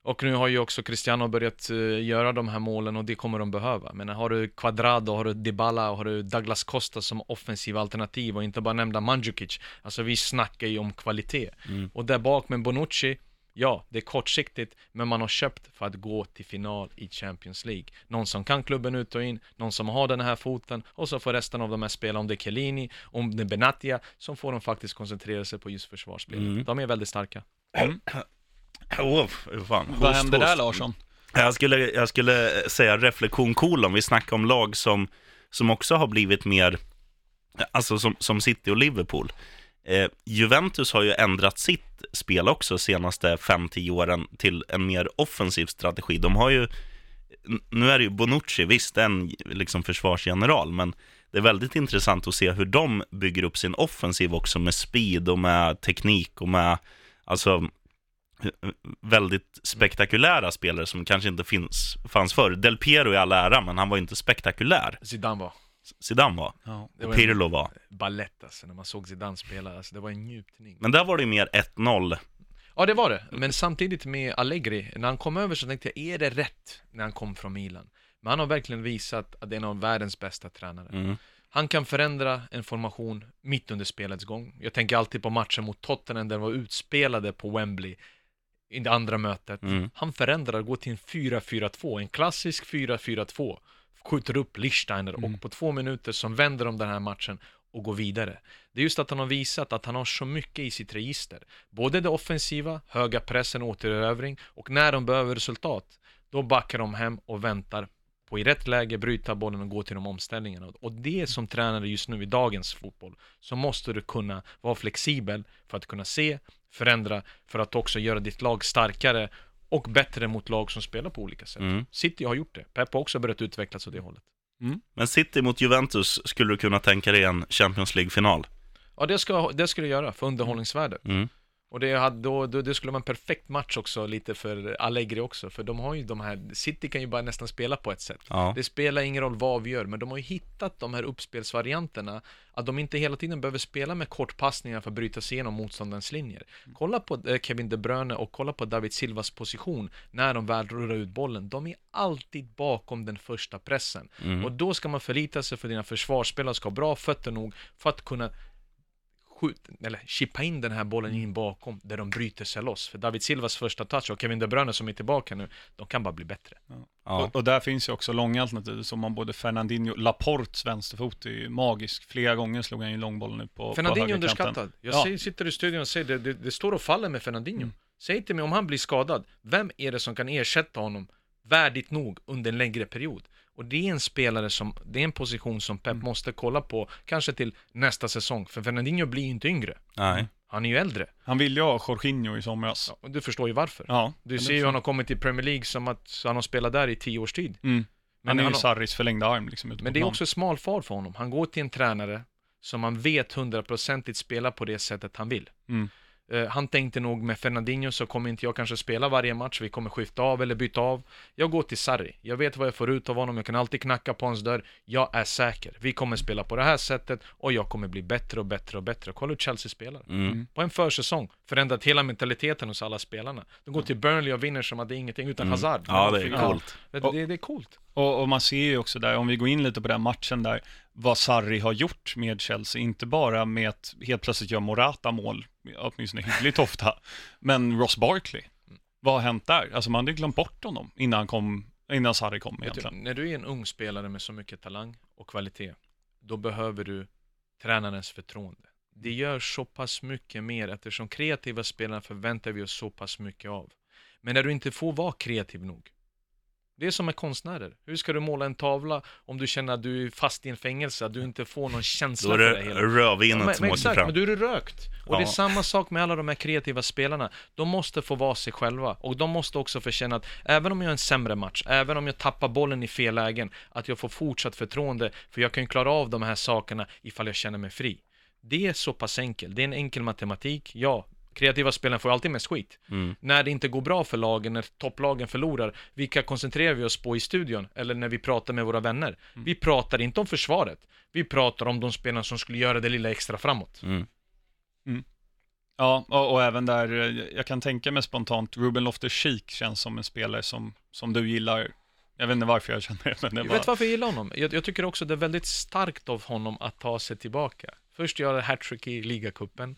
Och nu har ju också Cristiano börjat eh, göra de här målen och det kommer de behöva. Men har du Quadrado, har du Dybala och har du Douglas Costa som offensiv alternativ och inte bara nämnda Mandzukic. Alltså vi snackar ju om kvalitet. Mm. Och där bak med Bonucci, ja, det är kortsiktigt, men man har köpt för att gå till final i Champions League. Någon som kan klubben ut och in, någon som har den här foten, och så får resten av de här spela, om det är Chiellini, om det är Benatia, som får de faktiskt koncentrera sig på just försvarsspelet. Mm. De är väldigt starka. Oh, fan. Vad Host, händer där host. Larsson? Jag skulle, jag skulle säga reflektion kolon. Vi snackar om lag som, som också har blivit mer, alltså som, som City och Liverpool. Eh, Juventus har ju ändrat sitt spel också senaste 5-10 åren till en mer offensiv strategi. De har ju, nu är det ju Bonucci, visst en liksom försvarsgeneral, men det är väldigt intressant att se hur de bygger upp sin offensiv också med speed och med teknik och med, alltså väldigt spektakulära spelare som kanske inte finns, fanns förr. Del Piero i all ära, men han var inte spektakulär. Zidane var Zidane var, Ja. Och var en- Pirlo var. balett alltså, när man såg Zidane spela, alltså det var en njutning. Men där var det ju mer 1-0. Ja, det var det. Men samtidigt med Allegri, när han kom över så tänkte jag, är det rätt när han kom från Milan? Men han har verkligen visat att det är en av världens bästa tränare. Mm. Han kan förändra en formation mitt under spelets gång. Jag tänker alltid på matchen mot Tottenham där de var utspelade på Wembley i det andra mötet. Mm. Han förändrar, går till en 4-4-2, en klassisk 4-4-2. Skjuter upp Lichtsteiner och på två minuter så vänder de den här matchen och gå vidare. Det är just att han har visat att han har så mycket i sitt register. Både det offensiva, höga pressen, återerövring och när de behöver resultat, då backar de hem och väntar på i rätt läge bryta bollen och gå till de omställningarna. Och det som tränare just nu i dagens fotboll, så måste du kunna vara flexibel för att kunna se, förändra, för att också göra ditt lag starkare och bättre mot lag som spelar på olika sätt. Mm. City har gjort det. Pep har också börjat utvecklas åt det hållet. Men City mot Juventus, skulle du kunna tänka dig en Champions League-final? Ja, det, ska, det skulle jag göra för underhållningsvärdet. Mm. Och det, hade, då, då, det skulle vara en perfekt match också lite för Allegri också, för de har ju de här, City kan ju bara nästan spela på ett sätt. Ja. Det spelar ingen roll vad vi gör, men de har ju hittat de här uppspelsvarianterna, att de inte hela tiden behöver spela med kortpassningar för att bryta sig igenom motståndarens linjer. Kolla på eh, Kevin De Bruyne och kolla på David Silvas position när de väl rullar ut bollen. De är alltid bakom den första pressen. Mm. Och då ska man förlita sig för dina försvarsspelare ska ha bra fötter nog för att kunna skjuta, eller chippa in den här bollen in bakom där de bryter sig loss. För David Silvas första touch och Kevin De Bruyne som är tillbaka nu, de kan bara bli bättre. Ja. Och, och där finns ju också långa alternativ, som om både Fernandinho, Laportes vänsterfot är ju magisk. Flera gånger slog han ju långbollen ut på, Fernandinho på underskattad. Jag Ja. säger, sitter i studion och säger det, det, det står och faller med Fernandinho. Mm. Säg till mig om han blir skadad, vem är det som kan ersätta honom värdigt nog under en längre period? Och det är en spelare som, det är en position som Mm. Pep måste kolla på, kanske till nästa säsong. För Fernandinho blir ju inte yngre, Nej. han är ju äldre. Han ville ju ha Jorginho i somras. Ja, du förstår ju varför. Ja. Du ser ju han har kommit till Premier League som att han har spelat där i tio års tid. Mm. Men han är ju han har- Sarris förlängda arm liksom Men det är också smal far för honom. Han går till en tränare som man vet hundraprocentigt spelar på det sättet han vill. Mm. Eh, han tänkte nog med Fernandinho så kommer inte jag kanske spela varje match, vi kommer skifta av eller byta av. Jag går till Sarri, jag vet vad jag får ut av honom, jag kan alltid knacka på hans dörr. Jag är säker, vi kommer spela på det här sättet och jag kommer bli bättre och bättre och bättre. Kolla hur Chelsea spelar. Mm. På en försäsong, förändrat hela mentaliteten hos alla spelarna. De går till Burnley och vinner som att det är ingenting utan Hazard. Ja, det är Ja. coolt. Det, det, det är coolt. Och, och man ser ju också där, om vi går in lite på den matchen där, vad Sarri har gjort med Chelsea. Inte bara med att helt plötsligt göra Morata mål, åtminstone hyggligt ofta, men Ross Barkley. Vad har hänt där? Alltså man hade glömt bort honom innan, han kom, innan Sarri kom Vet du, egentligen. när du är en ung spelare med så mycket talang och kvalitet, då behöver du tränarens förtroende. Det gör så pass mycket mer eftersom kreativa spelare förväntar vi oss så pass mycket av. Men när du inte får vara kreativ nog, det är som med konstnärer. Hur ska du måla en tavla om du känner att du är fast i en fängelse, att du inte får någon känsla Då är för det det hela? rödvinet men, som men exakt, fram. men då är du rökt. Och det är Ja. samma sak med alla de här kreativa spelarna. De måste få vara sig själva. Och de måste också få känna att även om jag har en sämre match, även om jag tappar bollen i fel lägen, att jag får fortsatt förtroende, för jag kan ju klara av de här sakerna ifall jag känner mig fri. Det är så pass enkelt. Det är en enkel matematik. Ja, kreativa spelare får alltid mest skit. Mm. När det inte går bra för lagen, när topplagen förlorar, vilka koncentrerar vi oss på i studion? Eller när vi pratar med våra vänner? Vi pratar inte om försvaret. Vi pratar om de spelarna som skulle göra det lilla extra framåt. Mm. Ja, och, och även där, eh, jag kan tänka mig spontant, Ruben Loftus-Cheek känns som en spelare som, som du gillar. Jag vet inte varför jag känner det, men det Jag var... vet varför jag gillar honom. Jag, jag tycker också det är väldigt starkt av honom att ta sig tillbaka. Först göra hattrick i ligacupen,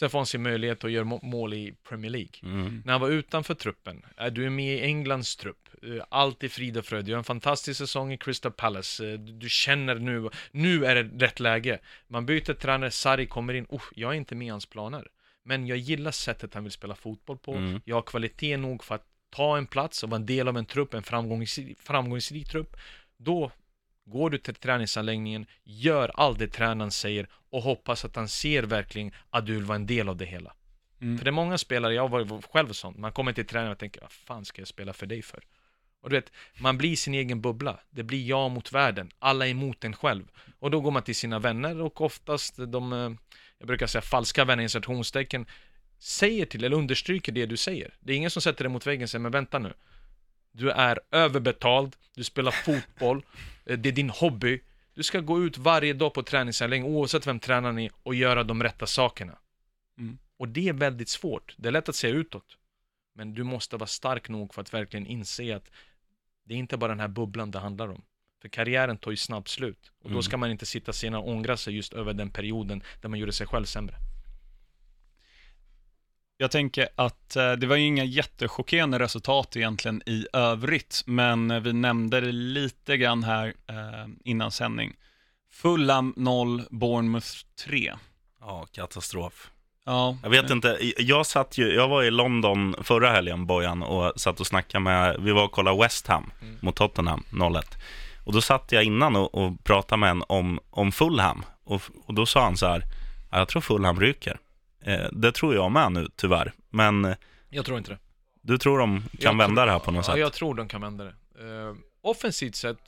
sen får han sin möjlighet att göra må- mål i Premier League. Mm. När han var utanför truppen, är du är med i Englands trupp, eh, allt är frid och fröjd, du har en fantastisk säsong i Crystal Palace, du du känner nu, nu är det rätt läge. Man byter tränare, Sarri kommer in, oh, jag är inte med i hans planer. Men jag gillar sättet han vill spela fotboll på, Mm. jag har kvalitet nog för att ta en plats och vara en del av en trupp, en framgångsrik, framgångsrik trupp. Då går du till träningsanläggningen, gör allt det tränaren säger och hoppas att han ser verkligen att du vill vara en del av det hela. Mm. För det är många spelare, jag var själv sån, man kommer till träningen och tänker, vad fan ska jag spela för dig för? Och du vet, man blir sin egen bubbla. Det blir jag mot världen. Alla är emot en själv. Och då går man till sina vänner och oftast de, eh, jag brukar säga falska vänner i citationstecken, säger till eller understryker det du säger. Det är ingen som sätter dig mot väggen och säger, men vänta nu. Du är överbetald, du spelar fotboll, det är din hobby. Du ska gå ut varje dag på träningsanläggning, oavsett vem tränaren är, och göra de rätta sakerna. Mm. Och det är väldigt svårt. Det är lätt att säga utåt. Men du måste vara stark nog för att verkligen inse att det är inte bara den här bubblan det handlar om. För karriären tar ju snabbt slut. Och då Mm. ska man inte sitta senare och ångra sig just över den perioden där man gjorde sig själv sämre. Jag tänker att eh, det var ju inga jättechockerande resultat egentligen i övrigt, men eh, vi nämnde det lite grann här eh, innan sändning. Fulham 0, Bournemouth 3. Ja, katastrof. Ja, Jag vet inte, jag satt ju, jag var i London förra helgen, Bojan, och satt och snackade med, vi var och kollade West Ham Mm. mot Tottenham 0-1. Och då satt jag innan och, och pratade med en om, om Fulham. Och, och då sa han så här, "Ja, jag tror Fulham ryker. Eh, det tror jag med nu, tyvärr. Men eh, Jag tror inte det. du tror de kan Jag vända tror- det här på något ja, sätt? jag tror de kan vända det. Uh, offensivt sett,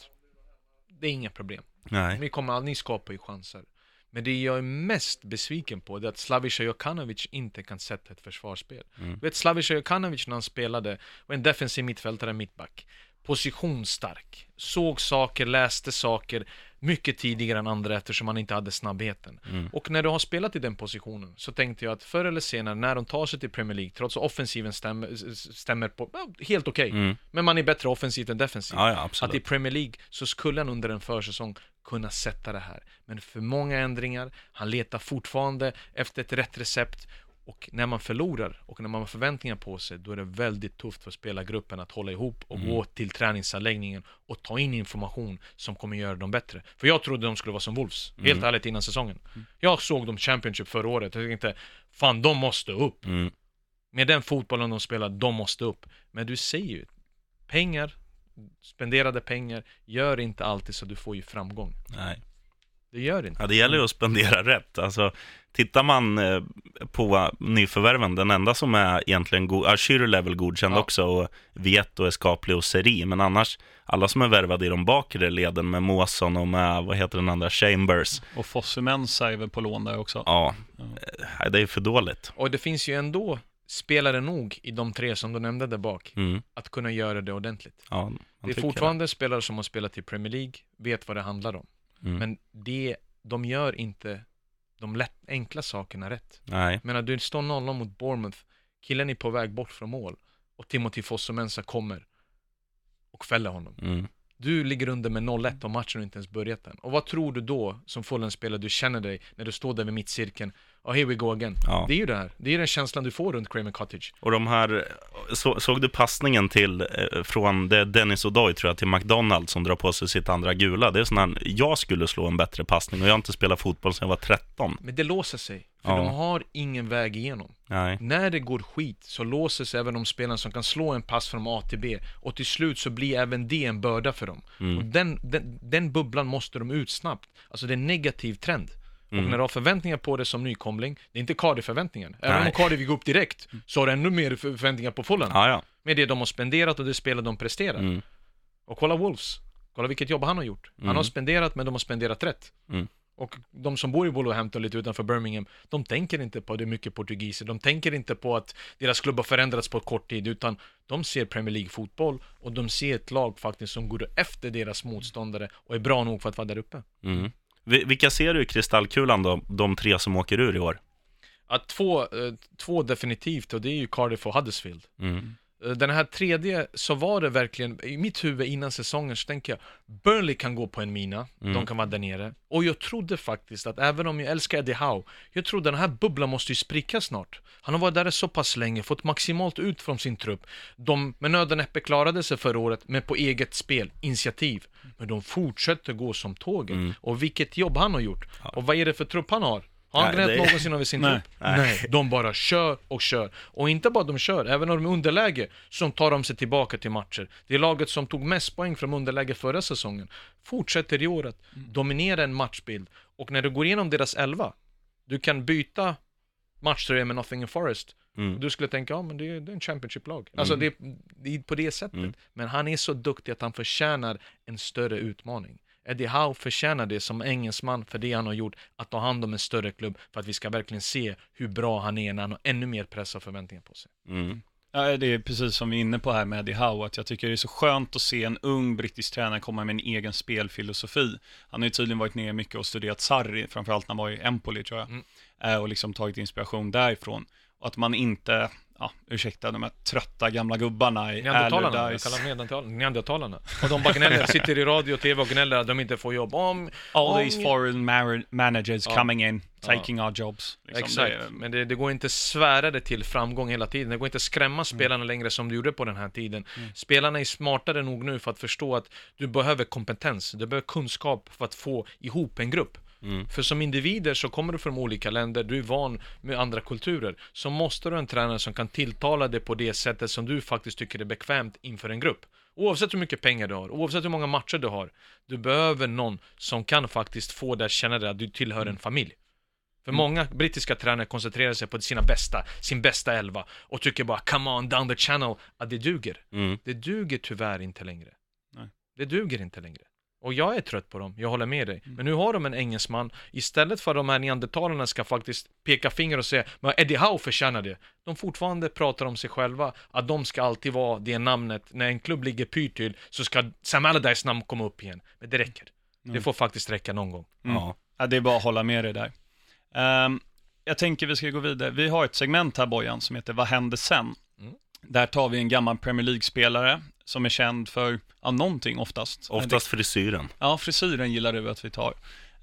det är inga problem. Nej. Ni kommer ni skapar ju chanser. Men det jag är mest besviken på det är att Slaviša Jokanovic inte kan sätta ett försvarsspel. Mm. Du vet Slaviša Jokanovic när han spelade var en defensiv mittfältare, mittback. Positionsstark. Såg saker, läste saker mycket tidigare än andra eftersom han inte hade snabbheten. Mm. Och när du har spelat i den positionen så tänkte jag att förr eller senare när de tar sig till Premier League, trots att offensiven stämmer, stämmer på, helt okej. Mm. Men man är bättre offensivt än defensivt. Ja, ja, Att i. Premier League så skulle han under en försäsong kunna sätta det här. Men för många ändringar, han letar fortfarande efter ett rätt recept och när man förlorar och när man har förväntningar på sig då är det väldigt tufft för spelargruppen att hålla ihop och gå till träningsanläggningen och ta in information som kommer göra dem bättre. För jag trodde de skulle vara som Wolves, helt ärligt innan säsongen. Jag såg dem Championship förra året och tänkte fan de måste upp. Mm. Med den fotbollen de spelar, de måste upp. Men du ser ju, pengar, spenderade pengar, gör inte alltid så du får ju framgång. Nej. Det gör inte. Ja, det gäller ju att spendera rätt. Alltså, tittar man eh, på nyförvärven, den enda som är egentligen god, ja, Schürrle är väl godkänd Ja. också, och Vieto, Escapli och Seri, men annars, alla som är värvade i de bakre leden med Måsson och med, vad heter den andra, Chambers, och Fosumensa är väl på lån där också. ja, Ja. det är för dåligt. Och det finns ju ändå spelare nog i de tre som du nämnde där bak, Mm. att kunna göra det ordentligt. Ja, Det är fortfarande spelare som har spelat i Premier League, vet vad det handlar om. Mm. Men det, de gör inte de lätt, enkla sakerna rätt. Nej, Men när du står 0 mot Bournemouth, killen är på väg bort från mål och Timothy Fosumensa kommer och fäller honom. mm. Du ligger under med 0-1 och matchen har inte ens börjat än. Och vad tror du då som Fulham-spelare du känner dig när du står där vid mittcirkeln? Ja, here we go again. ja. Det är ju det här. Det är den känslan du får runt Cramer Cottage. Och de här, så, såg du passningen till, eh, från det Dennis O'Doy tror jag, till McDonald som drar på sig sitt andra gula. Det är sån här, jag skulle slå en bättre passning och jag har inte spelat fotboll sedan jag var 13. Men det låser sig. För Ja. de har ingen väg igenom. Nej, När det går skit så låser sig även de spelarna som kan slå en pass från A till B. Och till slut så blir även det en börda för dem. Mm. Och den, den, den bubblan måste de ut snabbt. Alltså det är en negativ trend. Mm. Och när du har förväntningar på det som nykomling, det är inte Cardiff-förväntningar. Även Nej. om Cardiff gick upp direkt, så har du ännu mer för- förväntningar på Fulham. ja, ja. Med det de har spenderat och det spelet de presterar. Mm. Och kolla Wolves. Kolla vilket jobb han har gjort. Han Mm. har spenderat, men de har spenderat rätt. Mm. Och de som bor i Wolverhampton lite utanför Birmingham, de tänker inte på att det är mycket portugiser. De tänker inte på att deras klubb har förändrats på kort tid, utan de ser Premier League-fotboll och de ser ett lag faktiskt som går efter deras motståndare och är bra nog för att vara där uppe. Mm. Vi- Vilka ser du i kristallkulan då, de tre som åker ur i år? Att två, eh, två definitivt, och det är ju Cardiff och Huddersfield. Mm. Eh, Den här tredje, så var det verkligen, i mitt huvud innan säsongen så tänker jag, Burnley kan gå på en mina, Mm. de kan vara där nere. Och jag trodde faktiskt att även om jag älskar Eddie Howe, jag trodde den här bubblan måste ju spricka snart. Han har varit där så pass länge, fått maximalt ut från sin trupp. De med nöd och näppe klarade sig förra året, men på eget spel, initiativ. Men de fortsätter gå som tåget. Mm. Och vilket jobb han har gjort. Och vad är det för trupp han har? Har han gnällt det- någonsin över sin Nej. trupp? Nej. de bara kör och kör. Och inte bara de kör, även om de är underläge, som tar de sig tillbaka till matcher. Det är laget som tog mest poäng från underläge förra säsongen. Fortsätter i år att dominera en matchbild. Och när du går igenom deras elva, du kan byta matchtröja med Nottingham Forest. Mm. Du skulle tänka, ja men det är, det är en Championship-lag. Alltså det, det är på det sättet. Mm. Men han är så duktig att han förtjänar en större utmaning. Eddie Howe förtjänar det som engelsman för det han har gjort, att ta hand om en större klubb för att vi ska verkligen se hur bra han är när han har ännu mer press och förväntningar på sig. Mm. Ja, det är precis som vi är inne på här med Eddie Howe, att jag tycker det är så skönt att se en ung brittisk tränare komma med en egen spelfilosofi. Han har ju tydligen varit ner mycket och studerat Sarri, framförallt när han var i Empoli tror jag, Mm. Eh, och liksom tagit inspiration därifrån. Att man inte, ja, ursäkta, de här trötta gamla gubbarna i Neandertalarna, jag kallar dem neandertal- neandertalarna. Och de bara gnäller, sitter i radio och tv och gnäller att de inte får jobb. Om, All om- these foreign managers Ja. coming in, taking our jobs. Liksom, Exakt, det är- men det, det går inte svära det till framgång hela tiden. Det går inte skrämma spelarna längre som du gjorde på den här tiden. Spelarna är smartare nog nu för att förstå att du behöver kompetens, du behöver kunskap för att få ihop en grupp. Mm. För som individer så kommer du från olika länder, du är van med andra kulturer. Så måste du ha en tränare som kan tilltala dig på det sättet som du faktiskt tycker är bekvämt inför en grupp. Oavsett hur mycket pengar du har, oavsett hur många matcher du har. Du behöver någon som kan faktiskt få dig att känna dig att du tillhör en familj. För många brittiska tränare koncentrerar sig på sina bästa, sin bästa elva och tycker bara 'come on down the channel' att det duger. Mm. Det duger tyvärr inte längre. Nej. Det duger inte längre. Och jag är trött på dem, jag håller med dig. Mm. Men nu har de en engelsman, istället för att de här neandertalarna ska faktiskt peka finger och säga men Eddie Howe förtjänar det. De fortfarande pratar om sig själva, att de ska alltid vara det namnet. När en klubb ligger pyrt till så ska Sam Allardyce namn komma upp igen. Men det räcker. Det får faktiskt räcka någon gång. Mm. Ja. Ja, det är bara att hålla med dig där. Ehm, jag tänker vi ska gå vidare. Vi har ett segment här Bojan som heter Vad händer sen? Mm. Där tar vi en gammal Premier League-spelare som är känd för, ja, någonting oftast. Oftast frisyren. Ja, frisyren gillar du att vi tar.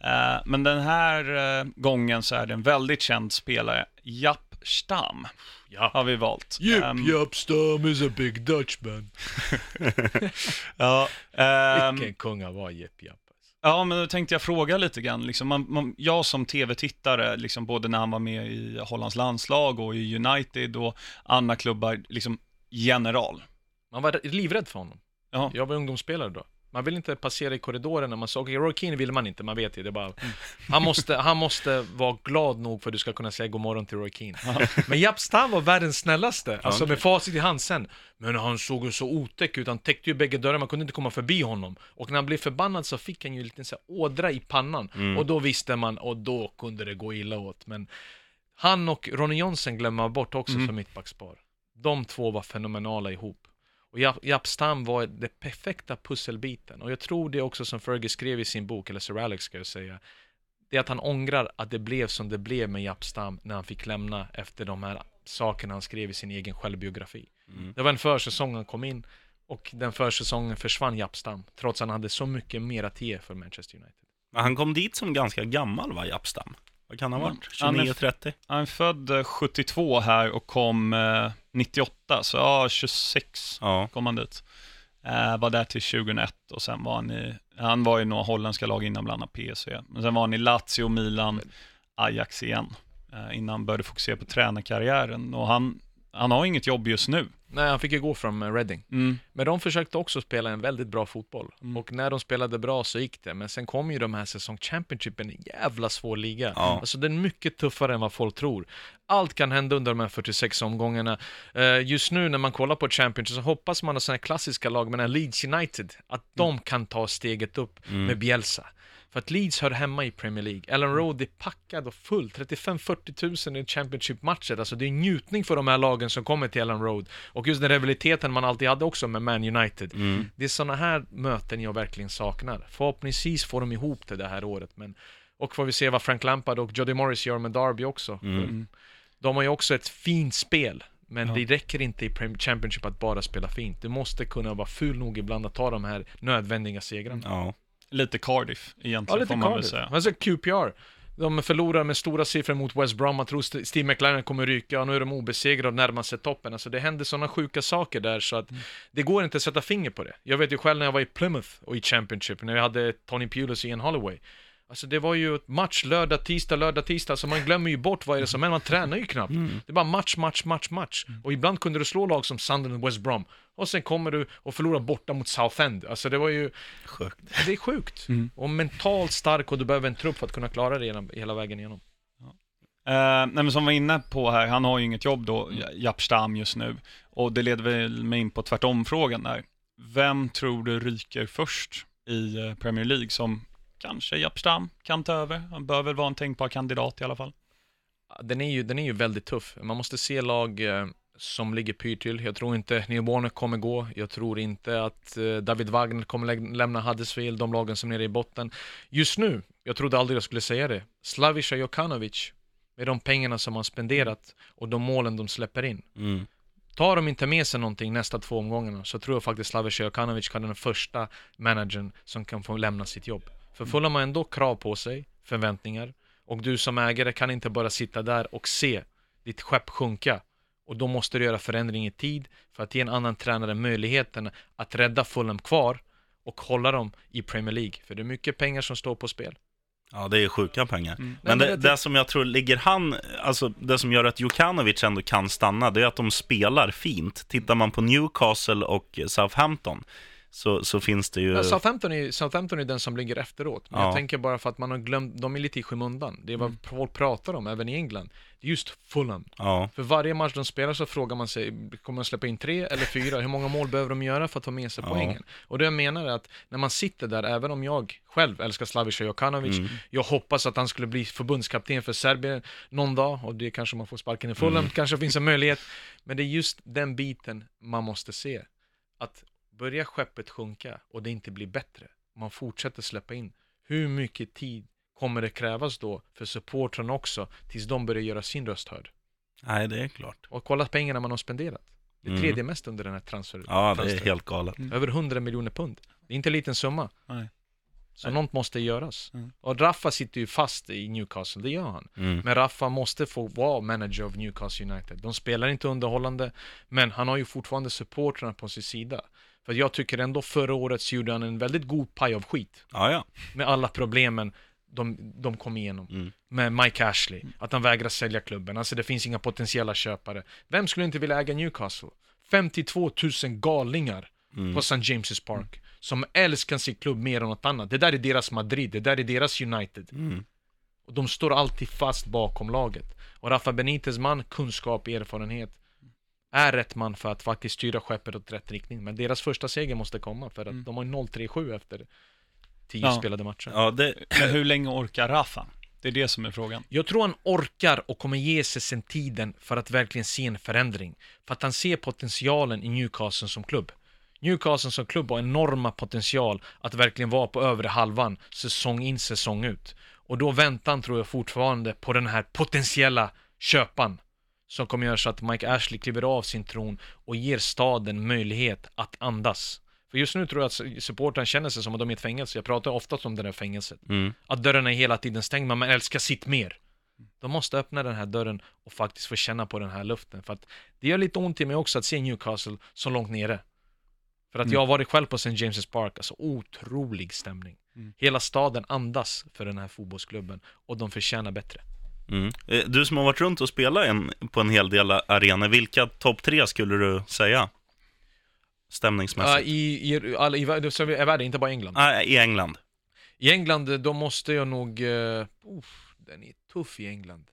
Eh, men den här eh, gången så är det en väldigt känd spelare, Japp Stam, Ja. har vi valt. Yep, Ehm, yep, Stam is a big Dutchman. ja, ehm, Vilken kung han var, Jepp Japp. alltså. Ja, men då tänkte jag fråga lite grann. Liksom, man, man, jag som tv-tittare, liksom, både när han var med i Hollands landslag och i United och andra klubbar, liksom general. Man var livrädd för honom. Ja. Jag var ungdomsspelare då. Man vill inte passera i korridoren när man såg, okej, Roy Keane vill man inte, man vet ju, det bara... Han måste, han måste vara glad nog för att du ska kunna säga god morgon till Roy Keane. Men Japp Stam var världens snällaste, alltså med facit i hand sen. Men han såg ju så otäck ut, han täckte ju bägge dörrar, man kunde inte komma förbi honom. Och när han blev förbannad så fick han ju en liten så här ådra i pannan. Och då visste man, och då kunde det gå illa åt. Men han och Ronny Johnson glömmer bort också för mittbackspar. De två var fenomenala ihop. Och Japp- Japp Stam var det perfekta pusselbiten. Och jag tror det också som Fergie skrev i sin bok, eller Sir Alex ska jag säga, det är att han ångrar att det blev som det blev med Japp Stam när han fick lämna efter de här sakerna han skrev i sin egen självbiografi. Mm. Det var en försäsong han kom in och den försäsongen försvann Japp Stam, trots att han hade så mycket mer att ge för Manchester United. Men han kom dit som ganska gammal va, Jappstam? Vad kan han ha Mm. varit? Han är- 29-30? Han är född eh, 72 här och kom eh, 98, så ja, 26 Ja. kom han dit. Eh, var där till 2001 och sen var han i, han var i några holländska lag innan, bland annat PSV. Men sen var han i Lazio, Milan, Ajax igen, eh, innan han började fokusera på tränarkarriären. Och han, han har inget jobb just nu. Nej, han fick ju gå från eh, Reading. Mm. Men de försökte också spela en väldigt bra fotboll. Mm. Och när de spelade bra så gick det. Men sen kom ju de här säsong Championship, en jävla svår liga. Ja. Alltså den är mycket tuffare än vad folk tror. Allt kan hända under de här 46 omgångarna. Eh, just nu när man kollar på Championship så hoppas man att sådana här klassiska lag, men Leeds United, att de kan ta steget upp med Bielsa. För att Leeds hör hemma i Premier League. Ellen Road är packad och full. 35-40 000 i Championship-matcher. Alltså det är en njutning för de här lagen som kommer till Ellen Road. Och just den rivaliteten man alltid hade också med Man United. Mm. Det är sådana här möten jag verkligen saknar. Förhoppningsvis får de ihop det det här året. Men, och får vi se vad Frank Lampard och Jody Morris gör med Derby också. Mm. De har ju också ett fint spel. Men Ja. det räcker inte i Championship att bara spela fint. Du måste kunna vara ful nog ibland att ta de här nödvändiga segrarna. Ja. Lite Cardiff Ja, egentligen, lite får man väl Cardiff. säga. Alltså QPR. De förlorar med stora siffror mot West Brom. Man tror St- Steve McLaren kommer ryka och nu är de obesegrade och närmar sig toppen. Alltså det händer sådana sjuka saker där så att det går inte att sätta finger på det. Jag vet ju själv när jag var i Plymouth och i Championship, när vi hade Tony Pulis och Ian Holloway. Alltså det var ju ett match lördag, tisdag, lördag, tisdag, så man glömmer ju bort vad är det som händer, man tränar ju knappt. Det är bara match, match, match, match. Och ibland kunde du slå lag som Sunderland och West Brom. Och sen kommer du och förlorar borta mot Southend. Alltså det var ju, Sjukt. det är sjukt. Mm. Och mentalt stark och du behöver en trupp för att kunna klara det genom, hela vägen igenom. Eh, nej, men som vi var inne på här, han har ju inget jobb då, Japp Stam just nu. Och det leder väl mig in på tvärtom-frågan där. Vem tror du ryker först i eh, Premier League som kanske Japp Stam kan ta över? Han bör väl vara en tänkbar kandidat i alla fall. Den är ju, den är ju väldigt tuff. Man måste se lag eh, som ligger pyrt till. Jag tror inte Neil Warner kommer gå. Jag tror inte att eh, David Wagner kommer lä- lämna Huddersfield, de lagen som är nere i botten. Just nu, jag trodde aldrig jag skulle säga det, Slavisha Jokanovic med de pengarna som man spenderat och de målen de släpper in. Mm. Tar de inte med sig någonting nästa två omgångarna så tror jag faktiskt Slavica Jokanovic kan vara den första managern som kan få lämna sitt jobb. För Fulham har ändå krav på sig, förväntningar. Och du som ägare kan inte bara sitta där och se ditt skepp sjunka. Och då måste du göra förändring i tid för att ge en annan tränare möjligheten att rädda Fulham kvar och hålla dem i Premier League. För det är mycket pengar som står på spel. Ja, det är sjuka pengar. Mm. Men, det- det som jag tror ligger han, alltså det som gör att Jokanovic ändå kan stanna, det är att de spelar fint. Tittar man på Newcastle och Southampton, så, så finns det ju... Ja, Southampton, är, Southampton är den som ligger efteråt. Men Ja. jag tänker bara för att man har glömt, de är lite i skymundan. Det är vad folk pratar om, även i England. Det är just Fulham. Ja, För varje match de spelar så frågar man sig, kommer de släppa in tre eller fyra? Hur många mål behöver de göra för att ta med sig Ja. poängen? Och det jag menar är att när man sitter där, även om jag själv älskar Slavica Jokanovic, Mm. jag hoppas att han skulle bli förbundskapten för Serbien någon dag, och det kanske man får sparken i Fulham, Mm. kanske finns en möjlighet. Men det är just den biten man måste se. Att börja skeppet sjunka och det inte blir bättre, man fortsätter släppa in, hur mycket tid kommer det krävas då för supportrarna också, tills de börjar göra sin röst hörd? nej det är klart. Och kolla pengarna man har spenderat. Det är Mm. tredje mest under den här transfer. Ja, det är helt galet. Över 100 miljoner pund. Det är inte en liten summa. Nej. Så Nej. något måste göras. Mm. Och Raffa sitter ju fast i Newcastle, det gör han. Mm. Men Raffa måste få vara manager av Newcastle United. De spelar inte underhållande, men han har ju fortfarande supportrarna på sin sida. För jag tycker ändå förra året så gjorde han en väldigt god paj av skit. Ja, ja. Med alla problemen de, de kom igenom. Mm. Med Mike Ashley, att han vägrar sälja klubben. Alltså det finns inga potentiella köpare. Vem skulle inte vilja äga Newcastle? 52 000 galningar Mm. på St. James' Park. Som älskar sin klubb mer än något annat. Det där är deras Madrid, det där är deras United. Mm. Och de står alltid fast bakom laget. Och Rafa Benites man, kunskap, erfarenhet, är rätt man för att faktiskt styra skeppet åt rätt riktning. Men deras första seger måste komma för att Mm. de har 0-3-7 efter 10 Ja. spelade matcher. ja det, Men hur länge orkar Rafa? Det är det som är frågan. Jag tror han orkar och kommer ge sig sen tiden för att verkligen se en förändring. För att han ser potentialen i Newcastle som klubb. Newcastle som klubb har enorma potential att verkligen vara på övre halvan säsong in säsong ut. Och då väntar han tror jag fortfarande på den här potentiella köpan som kommer göra så att Mike Ashley kliver av sin tron och ger staden möjlighet att andas. För just nu tror jag att supportrarna känner sig som att de är i ett fängelse. Jag pratar ofta om det där fängelset. mm. Att dörren är hela tiden stängd, men man älskar sitt mer. De måste öppna den här dörren och faktiskt få känna på den här luften. För att det gör lite ont i mig också att se Newcastle så långt nere. För att Mm. jag har varit själv på St. James' Park, alltså otrolig stämning. Mm. Hela staden andas för den här fotbollsklubben och de förtjänar bättre. Mm. Eh, Du som har varit runt och spelat en, på en hel del arenor, vilka topp tre skulle du säga? Stämningsmässigt? i, i, i, vär- så är världen, inte bara England. Ah, I England? I England, eh, då måste jag nog... Uh, uff, den är tuff i England.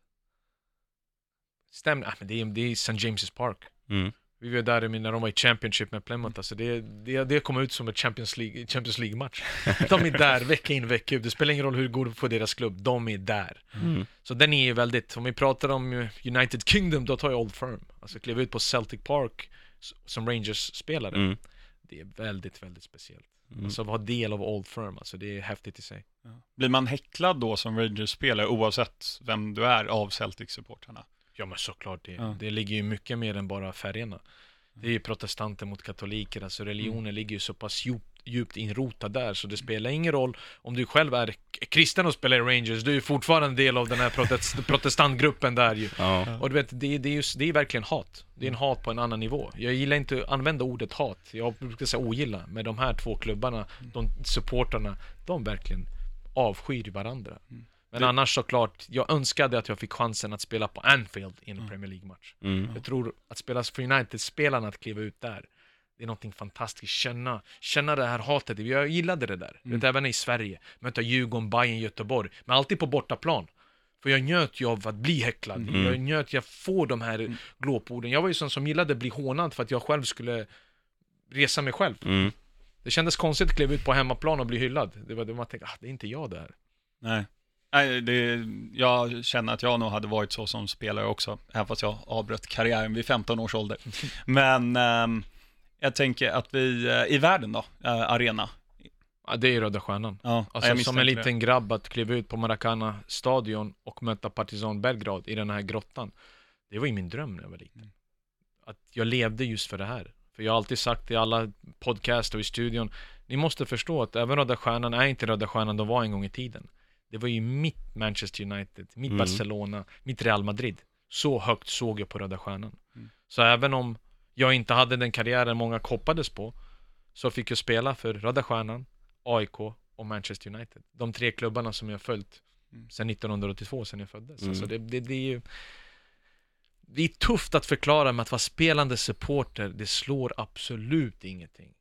Stämning, ah, men det är, det är St. James' Park. Mm. Vi var där när de var i Championship med Plymouth, alltså det, det, det kom ut som en Champions League, Champions League-match. De är där vecka in vecka ut, det spelar ingen roll hur det går på deras klubb, de är där. Mm. Så den är ju väldigt, om vi pratar om United Kingdom, då tar jag Old Firm. Alltså kliva ut på Celtic Park som Rangers-spelare, Mm. det är väldigt, väldigt speciellt. Mm. Alltså att vara del av Old Firm, alltså det är häftigt i sig. Blir man häcklad då som Rangers-spelare oavsett vem du är av Celtic-supportrarna? Ja men såklart, det, Ja. det ligger ju mycket mer än bara färgerna. Det är ju protestanter mot katoliker, alltså religionen Mm. ligger ju så pass djupt, djupt inrotad där så det spelar ingen roll om du själv är kristen och spelar i Rangers, du är fortfarande en del av den här protest, protestantgruppen där ju. Ja. Och du vet, det, det, är ju, det är verkligen hat. Det är en hat på en annan nivå. Jag gillar inte att använda ordet hat, jag brukar säga ogilla, men de här två klubbarna, de supportarna, de verkligen avskyr varandra. Men Det- annars såklart, jag önskade att jag fick chansen att spela på Anfield i en Premier League-match. Mm. Jag tror att spela för United-spelarna att kliva ut där, det är någonting fantastiskt. Känna, känna det här hatet. Jag gillade det där. Mm. Vet, även i Sverige. Möta Djurgården, Bayern, Göteborg. Men alltid på bortaplan. För jag njöt ju av att bli häcklad. Mm. Jag njöt, jag får de här glåporden. Jag var ju sån som gillade att bli hånad för att jag själv skulle resa mig själv. Mm. Det kändes konstigt att kliva ut på hemmaplan och bli hyllad. Det var det man tänkte, ah, det är inte jag där. Nej. Nej, det, jag känner att jag nog hade varit så som spelare också, även fast jag avbröt karriären vid 15 års ålder. Men ehm, jag tänker att vi, eh, i världen då, eh, arena, Ja, det är Röda Stjärnan. Ja, Alltså som en det. liten grabb att kliva ut på Maracana stadion och möta Partizan Belgrad i den här grottan. Det var ju min dröm när jag var liten. Mm. Att jag levde just för det här. För jag har alltid sagt i alla podcast och i studion, ni måste förstå att även Röda Stjärnan är inte Röda Stjärnan de var en gång i tiden. Det var ju mitt Manchester United, mitt Mm. Barcelona, mitt Real Madrid. Så högt såg jag på Röda Stjärnan. Mm. Så även om jag inte hade den karriären många hoppades på, så fick jag spela för Röda Stjärnan, AIK och Manchester United. De tre klubbarna som jag följt Mm. sedan 1982, sedan jag föddes. Mm. Alltså det, det, det är ju... Det är tufft att förklara med att vara spelande supporter, det slår absolut ingenting.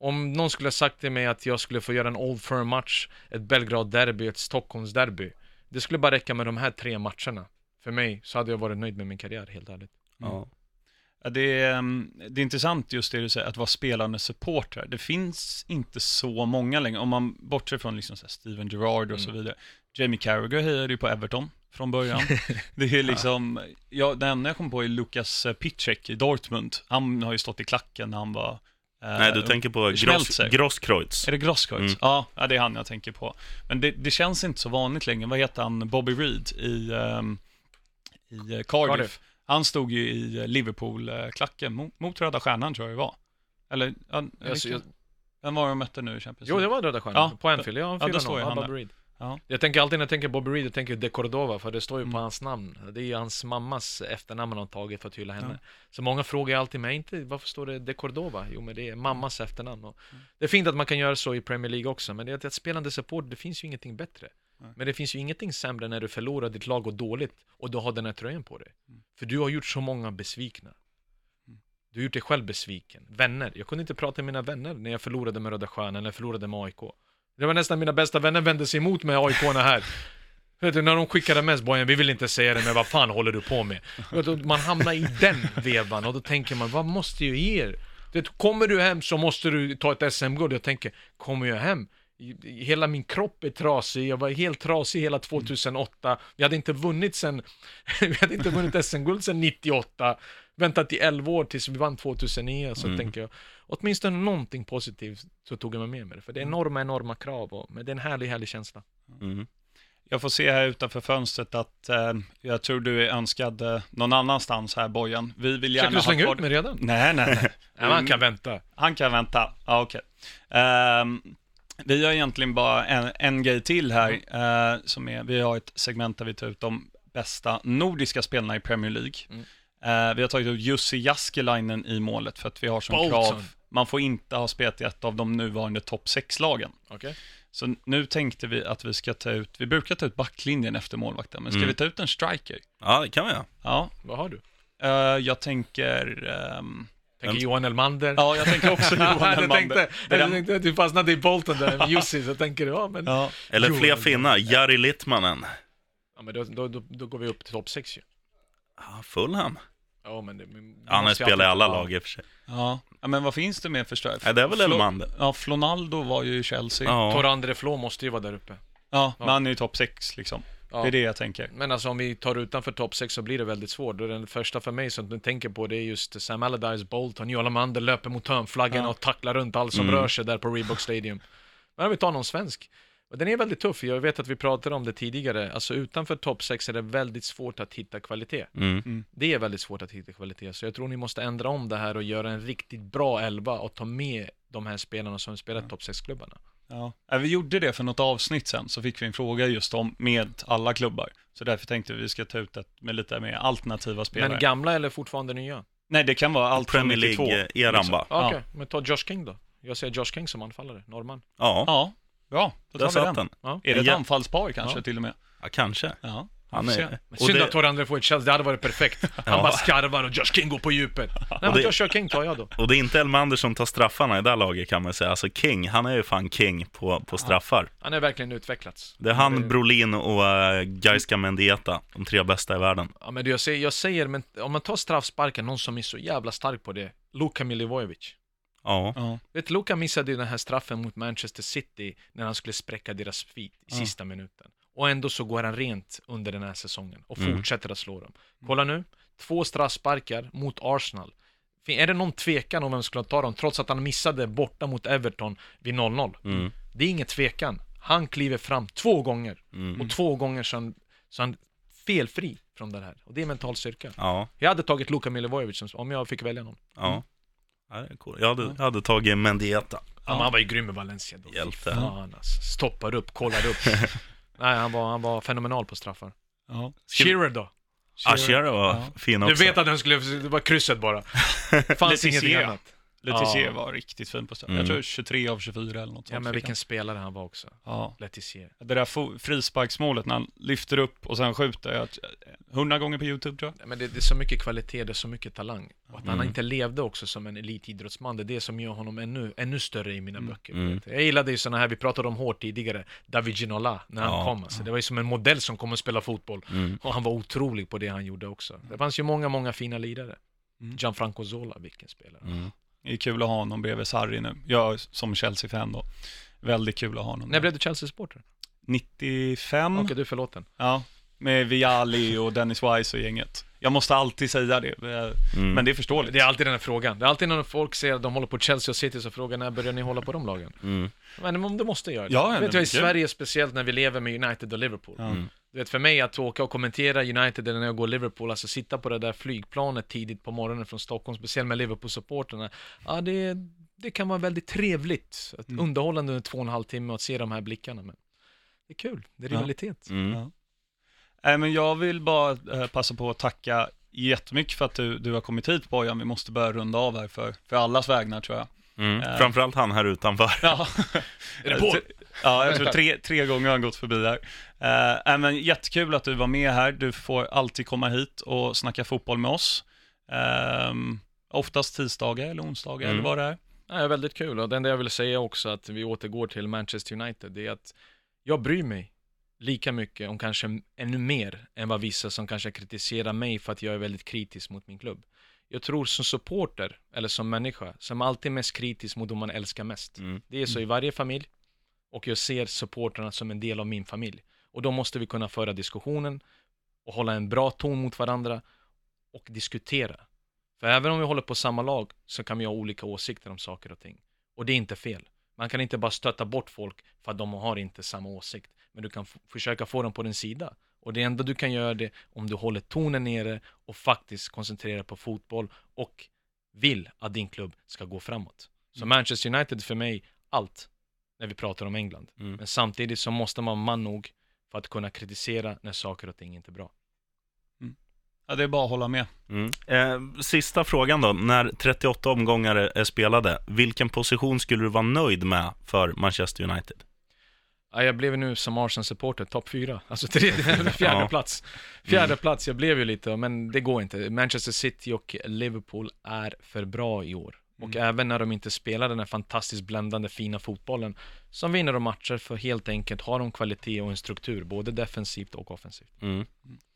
Mm. Om någon skulle ha sagt till mig att jag skulle få göra en Old Firm-match, ett Belgrad-derby, ett Stockholms-derby. Det skulle bara räcka med de här tre matcherna. För mig så hade jag varit nöjd med min karriär, helt ärligt. Ja. Ja, det, är, mm, det är intressant just det du säger, att vara spelande supporter. Det finns inte så många längre, om man bortser från liksom så Steven Gerrard och så Mm. vidare. Jamie Carragher hejade ju på Everton från början. Det är liksom, ja, det enda jag kom på är Lukas Pitschek i Dortmund. Han har ju stått i klacken när han var... eh, Nej, du tänker på Gross. Grosskreutz. Är det Grosskreutz? Mm. Ja, det är han jag tänker på. Men det, det känns inte så vanligt längre. Vad heter han? Bobby Reed i, ehm, i eh, Cardiff. Cardiff. Han stod ju i eh, Liverpool-klacken mot, mot Röda Stjärnan tror jag det var. Eller, ja, Alltså, jag, vem var det de mötte nu i Champions jo, det League? var Röda Stjärnan, Ja, på Anfield. Ja, ja, då 4-0. står ju han Bob där. Reed. Ja. Jag tänker alltid när jag tänker Bobby Reed, jag tänker De Cordova, för det står ju på Mm. hans namn. Det är ju hans mammas efternamn han har tagit för att hylla henne. Ja. Så många frågar alltid mig, inte varför står det De Cordova? Jo, men det är mammas efternamn. Och Mm. Det är fint att man kan göra så i Premier League också, men det är att ett spelande support, det finns ju ingenting bättre. Nej. Men det finns ju ingenting sämre när du förlorar ditt lag och dåligt och du har den här tröjan på dig. Mm. För du har gjort så många besvikna. Mm. Du har gjort dig själv besviken. Vänner. Jag kunde inte prata med mina vänner när jag förlorade med Röda Stjärnan eller förlorade med AIK. Det var nästan mina bästa vänner vände sig emot mig, aik här. Vet du, när de skickade mest, Bojan, vi vill inte säga det, men vad fan håller du på med? Vet du, Man hamnar i den vevan och då tänker man, vad måste jag ge er? Det, kommer du hem så måste du ta ett SM-guld. Jag tänker, kommer jag hem? Hela min kropp är trasig, jag var helt trasig hela 2008. Vi hade inte vunnit sen, vi hade inte vunnit SM-guld sen 98. Väntat i 11 år tills vi vann 2009, så Mm. tänker jag, åtminstone någonting positivt så tog jag med mig det. För det är enorma, enorma krav, och, men det är en härlig, härlig känsla. Mm. Jag får se här utanför fönstret att eh, jag tror du är önskad eh, någon annanstans här Bojan. Vi vill gärna du ha slänga kvar ut mig redan? Nej, nej, nej. Nej, man kan vänta. Han kan vänta. Ja, okej. Ehm, vi har egentligen bara en, en grej till här, eh, som är, vi har ett segment där vi tar ut de bästa nordiska spelarna i Premier League. Mm. Eh, vi har tagit ut Jussi Jaskelainen i målet för att vi har som Bolton. krav, man får inte ha spelat i ett av de nuvarande topp 6-lagen. Okej. Så nu tänkte vi att vi ska ta ut, vi brukar ta ut backlinjen efter målvakten, men ska Mm. vi ta ut en striker? Ja, det kan vi göra. Ja, Vad har du? eh, jag tänker, ehm, Tänker Johan Elmander? ja jag tänker också Johan jag Elmander. tänkte, jag den- tänkte att du fastnade i Bolton där med Jussi, så tänker ja men... Ja, Eller fler finnar. Jari Littmanen. Ja men då, då, då, då går vi upp till topp 6 ju. Ja, Fulham. Ja men det, men, Ja, han spelar i alla ja. lag i och för sig. Ja. ja, men vad finns det mer för striker? Nej, det är väl Flo- Elmander. Ja, Flonaldo var ju i Chelsea. Ja, Ja. Torandre Flå måste ju vara där uppe. men Ja. han är ju topp 6 liksom. Ja. Det är det jag tänker. Men alltså om vi tar utanför topp 6 så blir det väldigt svårt. Och Den första för mig som jag tänker på det är just Sam Allardyce, Bolton, Joel Elmander löper mot hörnflaggan Ja. och tacklar runt allt som Mm. rör sig där på Reebok Stadium. Men om vi tar någon svensk. Den är väldigt tuff, jag vet att vi pratade om det tidigare. Alltså utanför topp 6 är det väldigt svårt att hitta kvalitet. Mm. Det är väldigt svårt att hitta kvalitet, så jag tror ni måste ändra om det här och göra en riktigt bra elva och ta med de här spelarna som spelar i topp 6-klubbarna. Ja. Ja, vi gjorde det för något avsnitt sen, så fick vi en fråga just om med alla klubbar. Så därför tänkte vi vi ska ta ut ett med lite mer alternativa spelare. Men gamla eller fortfarande nya? Nej, det kan vara allt Premier 92. League-eran liksom. bara. Ja, Ja. Okej, men ta Josh King då. Jag ser Josh King som anfallare, norrman. Ja, Ja, bra. Då där tar vi satt den. den. Är det ett Ja. anfallspar kanske Ja. till och med? Ja, kanske. Ja, Han är... Och synd det, att Torandre får ett chans, det hade varit perfekt. Han Ja. bara skarvar och Josh King går på djupet. Nej men det- Josh King tar jag då. och det är inte Elmander som tar straffarna i det här laget kan man säga. Alltså King, han är ju fan king på, på straffar. Han är verkligen utvecklats. Det är han, Brolin och uh, Gaiska Mendieta, de tre bästa i världen. Ja men det jag säger, jag säger, men om man tar straffsparken, någon som är så jävla stark på det, Luka Milivojevic. Ja, Ja. Vet Luka missade ju den här straffen mot Manchester City när han skulle spräcka deras feet i Ja. sista minuten. Och ändå så går han rent under den här säsongen och Mm. fortsätter att slå dem. Kolla nu, två straffsparkar mot Arsenal. Är det någon tvekan om vem som skulle ta dem, trots att han missade borta mot Everton vid 0-0? Mm. Det är ingen tvekan. Han kliver fram två gånger, Mm. och två gånger så han, så han felfri från det här. Och det är mental styrka. Ja, Jag hade tagit Luka Milivojevic om jag fick välja någon. ja. Ja det är cool. jag, hade, jag hade tagit Mendieta. Ja. han var ju grym i Valencia då. Hjälte. Fan, alltså. Stoppar upp, kollar upp. Nej, han var, han var fenomenal på straffar. Ja. Shearer då? Ah, Shearer var Ja. fin Du också. vet att den skulle, det var krysset bara. Fanns ingenting annat. Letitia Ja. var riktigt fin på straff. Mm. Jag tror 23 av 24 eller något Ja men vilken han. spelare han var också. Ja. Letizier. Det där frisparksmålet när han lyfter upp och sen skjuter. Jag, 100 gånger på YouTube tror jag. Ja, Men det, det är så mycket kvalitet, det är så mycket talang. Och att han Mm. inte levde också som en elitidrottsman, det är det som gör honom ännu, ännu större i mina Mm. böcker. Mm. Jag gillade ju sådana här, vi pratade om hårt tidigare, David Ginola, när han Ja. kom. Alltså. Det var ju som en modell som kom och spela fotboll. Mm. Och han var otrolig på det han gjorde också. Det fanns ju många, många fina lirare. Mm. Gianfranco Zola, vilken spelare. Mm. Det är kul att ha honom bredvid Sarri nu. Jag som Chelsea-fan då. Väldigt kul att ha honom. När blev du Chelsea-supporter? 95, Okej, du är förlåten. ja. Med Viali och Dennis Wise och gänget. Jag måste alltid säga det, eh, Mm. men det är förståeligt. Det är alltid den här frågan. Det är alltid när folk säger att de håller på Chelsea och City så frågar när börjar ni hålla på de lagen? Mm. Men om du måste göra det. Ja, vet men du, i det. Sverige speciellt när vi lever med United och Liverpool. Ja. Mm. Du vet, för mig att åka och kommentera United eller när jag går Liverpool, alltså sitta på det där flygplanet tidigt på morgonen från Stockholm, speciellt med Liverpool-supporterna. Ja, det, det kan vara väldigt trevligt, att Mm. underhållande under två och en halv timme och att se de här blickarna. Men det är kul, det är Ja. rivalitet. Mm. Ja. Nej, men jag vill bara eh, passa på att tacka jättemycket för att du, du har kommit hit Bojan. Vi måste börja runda av här för, för allas vägnar tror jag. Mm. Eh. Framförallt han här utanför. Ja, Är det Paul? ja jag tror tre, tre gånger har han gått förbi här. Eh, nej, men jättekul att du var med här. Du får alltid komma hit och snacka fotboll med oss. Ehm, oftast tisdagar eller onsdagar Mm. eller vad det är. Ja, det är väldigt kul och det enda jag vill säga också att vi återgår till Manchester United, det är att jag bryr mig lika mycket, om kanske ännu mer, än vad vissa som kanske kritiserar mig för att jag är väldigt kritisk mot min klubb. Jag tror som supporter, eller som människa, som alltid är mest kritisk mot dem man älskar mest. Mm. Det är så i varje familj, och jag ser supporterna som en del av min familj. Och då måste vi kunna föra diskussionen, och hålla en bra ton mot varandra, och diskutera. För även om vi håller på samma lag så kan vi ha olika åsikter om saker och ting. Och det är inte fel. Man kan inte bara stötta bort folk för att de har inte samma åsikt. Men du kan försöka få dem på din sida. Och det enda du kan göra det om du håller tonen nere och faktiskt koncentrerar på fotboll och vill att din klubb ska gå framåt. Så Mm. Manchester United för mig, allt när vi pratar om England. Mm. Men samtidigt så måste man vara man nog för att kunna kritisera när saker och ting inte är bra. Ja, det är bara att hålla med. Mm. Eh, sista frågan då. När 38 omgångar är spelade, vilken position skulle du vara nöjd med för Manchester United? Ja, jag blev nu som Arsenal-supporter topp fyra, alltså tredje, fjärde Ja. plats. Fjärde Mm. plats, jag blev ju lite, men det går inte. Manchester City och Liverpool är för bra i år. Och Mm. även när de inte spelar den här fantastiskt bländande fina fotbollen, som vinner de matcher för helt enkelt har de kvalitet och en struktur, både defensivt och offensivt. Mm.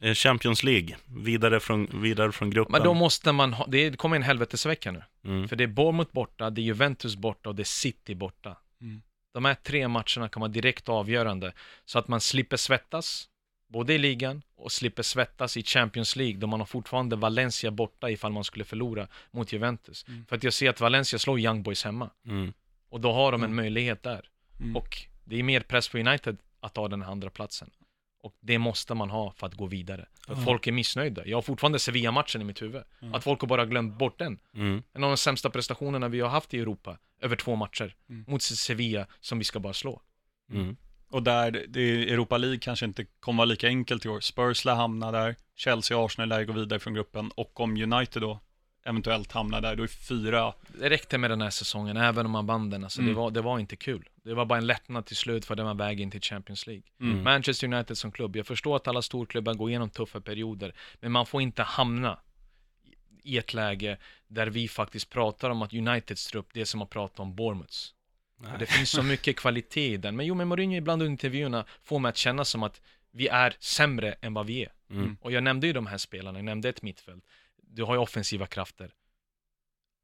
Eh, Champions League, vidare från, vidare från gruppen. Men då måste man ha, det kommer en helvetesvecka nu. Mm. För det är Bournemouth borta, det är Juventus borta och det är City borta. Mm. De här tre matcherna kan vara direkt avgörande. Så att man slipper svettas, både i ligan och slipper svettas i Champions League, då man har fortfarande Valencia borta ifall man skulle förlora mot Juventus. Mm. För att jag ser att Valencia slår Young Boys hemma. Mm. Och då har de en Mm. möjlighet där. Mm. Och det är mer press på United att ta den här andra platsen. Och det måste man ha för att gå vidare. För Ja. folk är missnöjda. Jag har fortfarande Sevilla-matchen i mitt huvud. Ja. Att folk har bara glömt bort den. Mm. En av de sämsta prestationerna vi har haft i Europa över två matcher Mm. mot Sevilla som vi ska bara slå. Och där, det, Europa League kanske inte kommer vara lika enkelt i år. Spurs lär hamna där, Chelsea och Arsenal lär gå vidare från gruppen och om United då eventuellt hamnar där, då är fyra, Det räckte med den här säsongen, även om man vann den. Alltså, det, Mm. var, det var inte kul. Det var bara en lättnad till slut för den var väg in till Champions League. Mm. Manchester United som klubb, jag förstår att alla storklubbar går igenom tuffa perioder, men man får inte hamna i ett läge där vi faktiskt pratar om att Uniteds trupp, det är som att prata om Bournemouths. Det finns så mycket kvalitet i den. Men jo, men Mourinho ibland under intervjuerna får mig att känna som att vi är sämre än vad vi är. Mm. Och jag nämnde ju de här spelarna, jag nämnde ett mittfält. Du har ju offensiva krafter.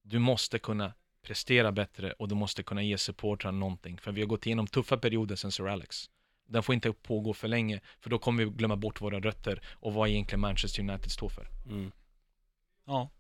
Du måste kunna prestera bättre och du måste kunna ge supportrarna någonting. För vi har gått igenom tuffa perioder sen Sir Alex. Den får inte pågå för länge, för då kommer vi glömma bort våra rötter och vad egentligen Manchester United står för. Mm. ja.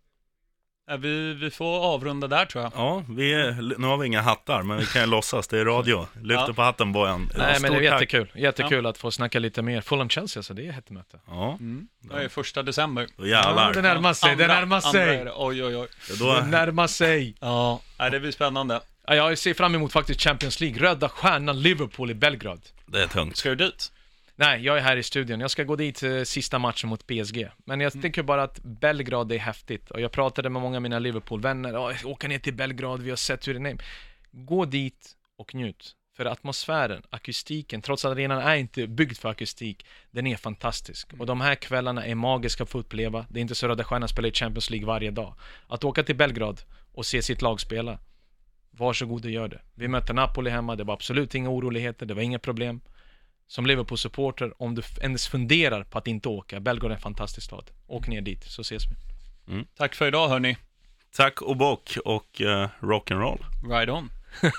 Vi, vi får avrunda där tror jag. Ja, vi är, nu har vi inga hattar, men vi kan ju låtsas. Det är radio. Lyft Ja. på hatten Bojan. Nej, men det är jättekul. Jättekul att få snacka lite mer. Fulham-Chelsea, alltså, det är hett möte. Ja, Mm. Det är första december. då jävlar. Ja, det närmar sig, det Andra- närmar andra är sig. det. Oj, oj, oj. Då, Det närmar sig. Ja, nej, det blir spännande. Ja, jag ser fram emot faktiskt Champions League. Röda stjärnan Liverpool i Belgrad. det är tungt. Ska du dit? Nej, jag är här i studion. Jag ska gå dit eh, sista matchen mot PSG. Men jag tycker bara att Belgrad är häftigt. Och jag pratade med många av mina Liverpool-vänner. "Åh, Åka ner till Belgrad, vi har sett hur det är. Gå dit och njut. För atmosfären, akustiken, trots att arenan är inte byggd för akustik, den är fantastisk. Och de här kvällarna är magiska att uppleva. Det är inte så Röda Stjärnan spelar i Champions League varje dag. Att åka till Belgrad och se sitt lag spela, varsågod och gör det. Vi mötte Napoli hemma, det var absolut inga oroligheter, det var inga problem. Som Liverpool-supporter, om du ens funderar på att inte åka, Belgrad är en fantastisk stad. Åk ner dit, så ses vi. Tack för idag hörni. Tack och bock och uh, rock'n'roll. Ride on.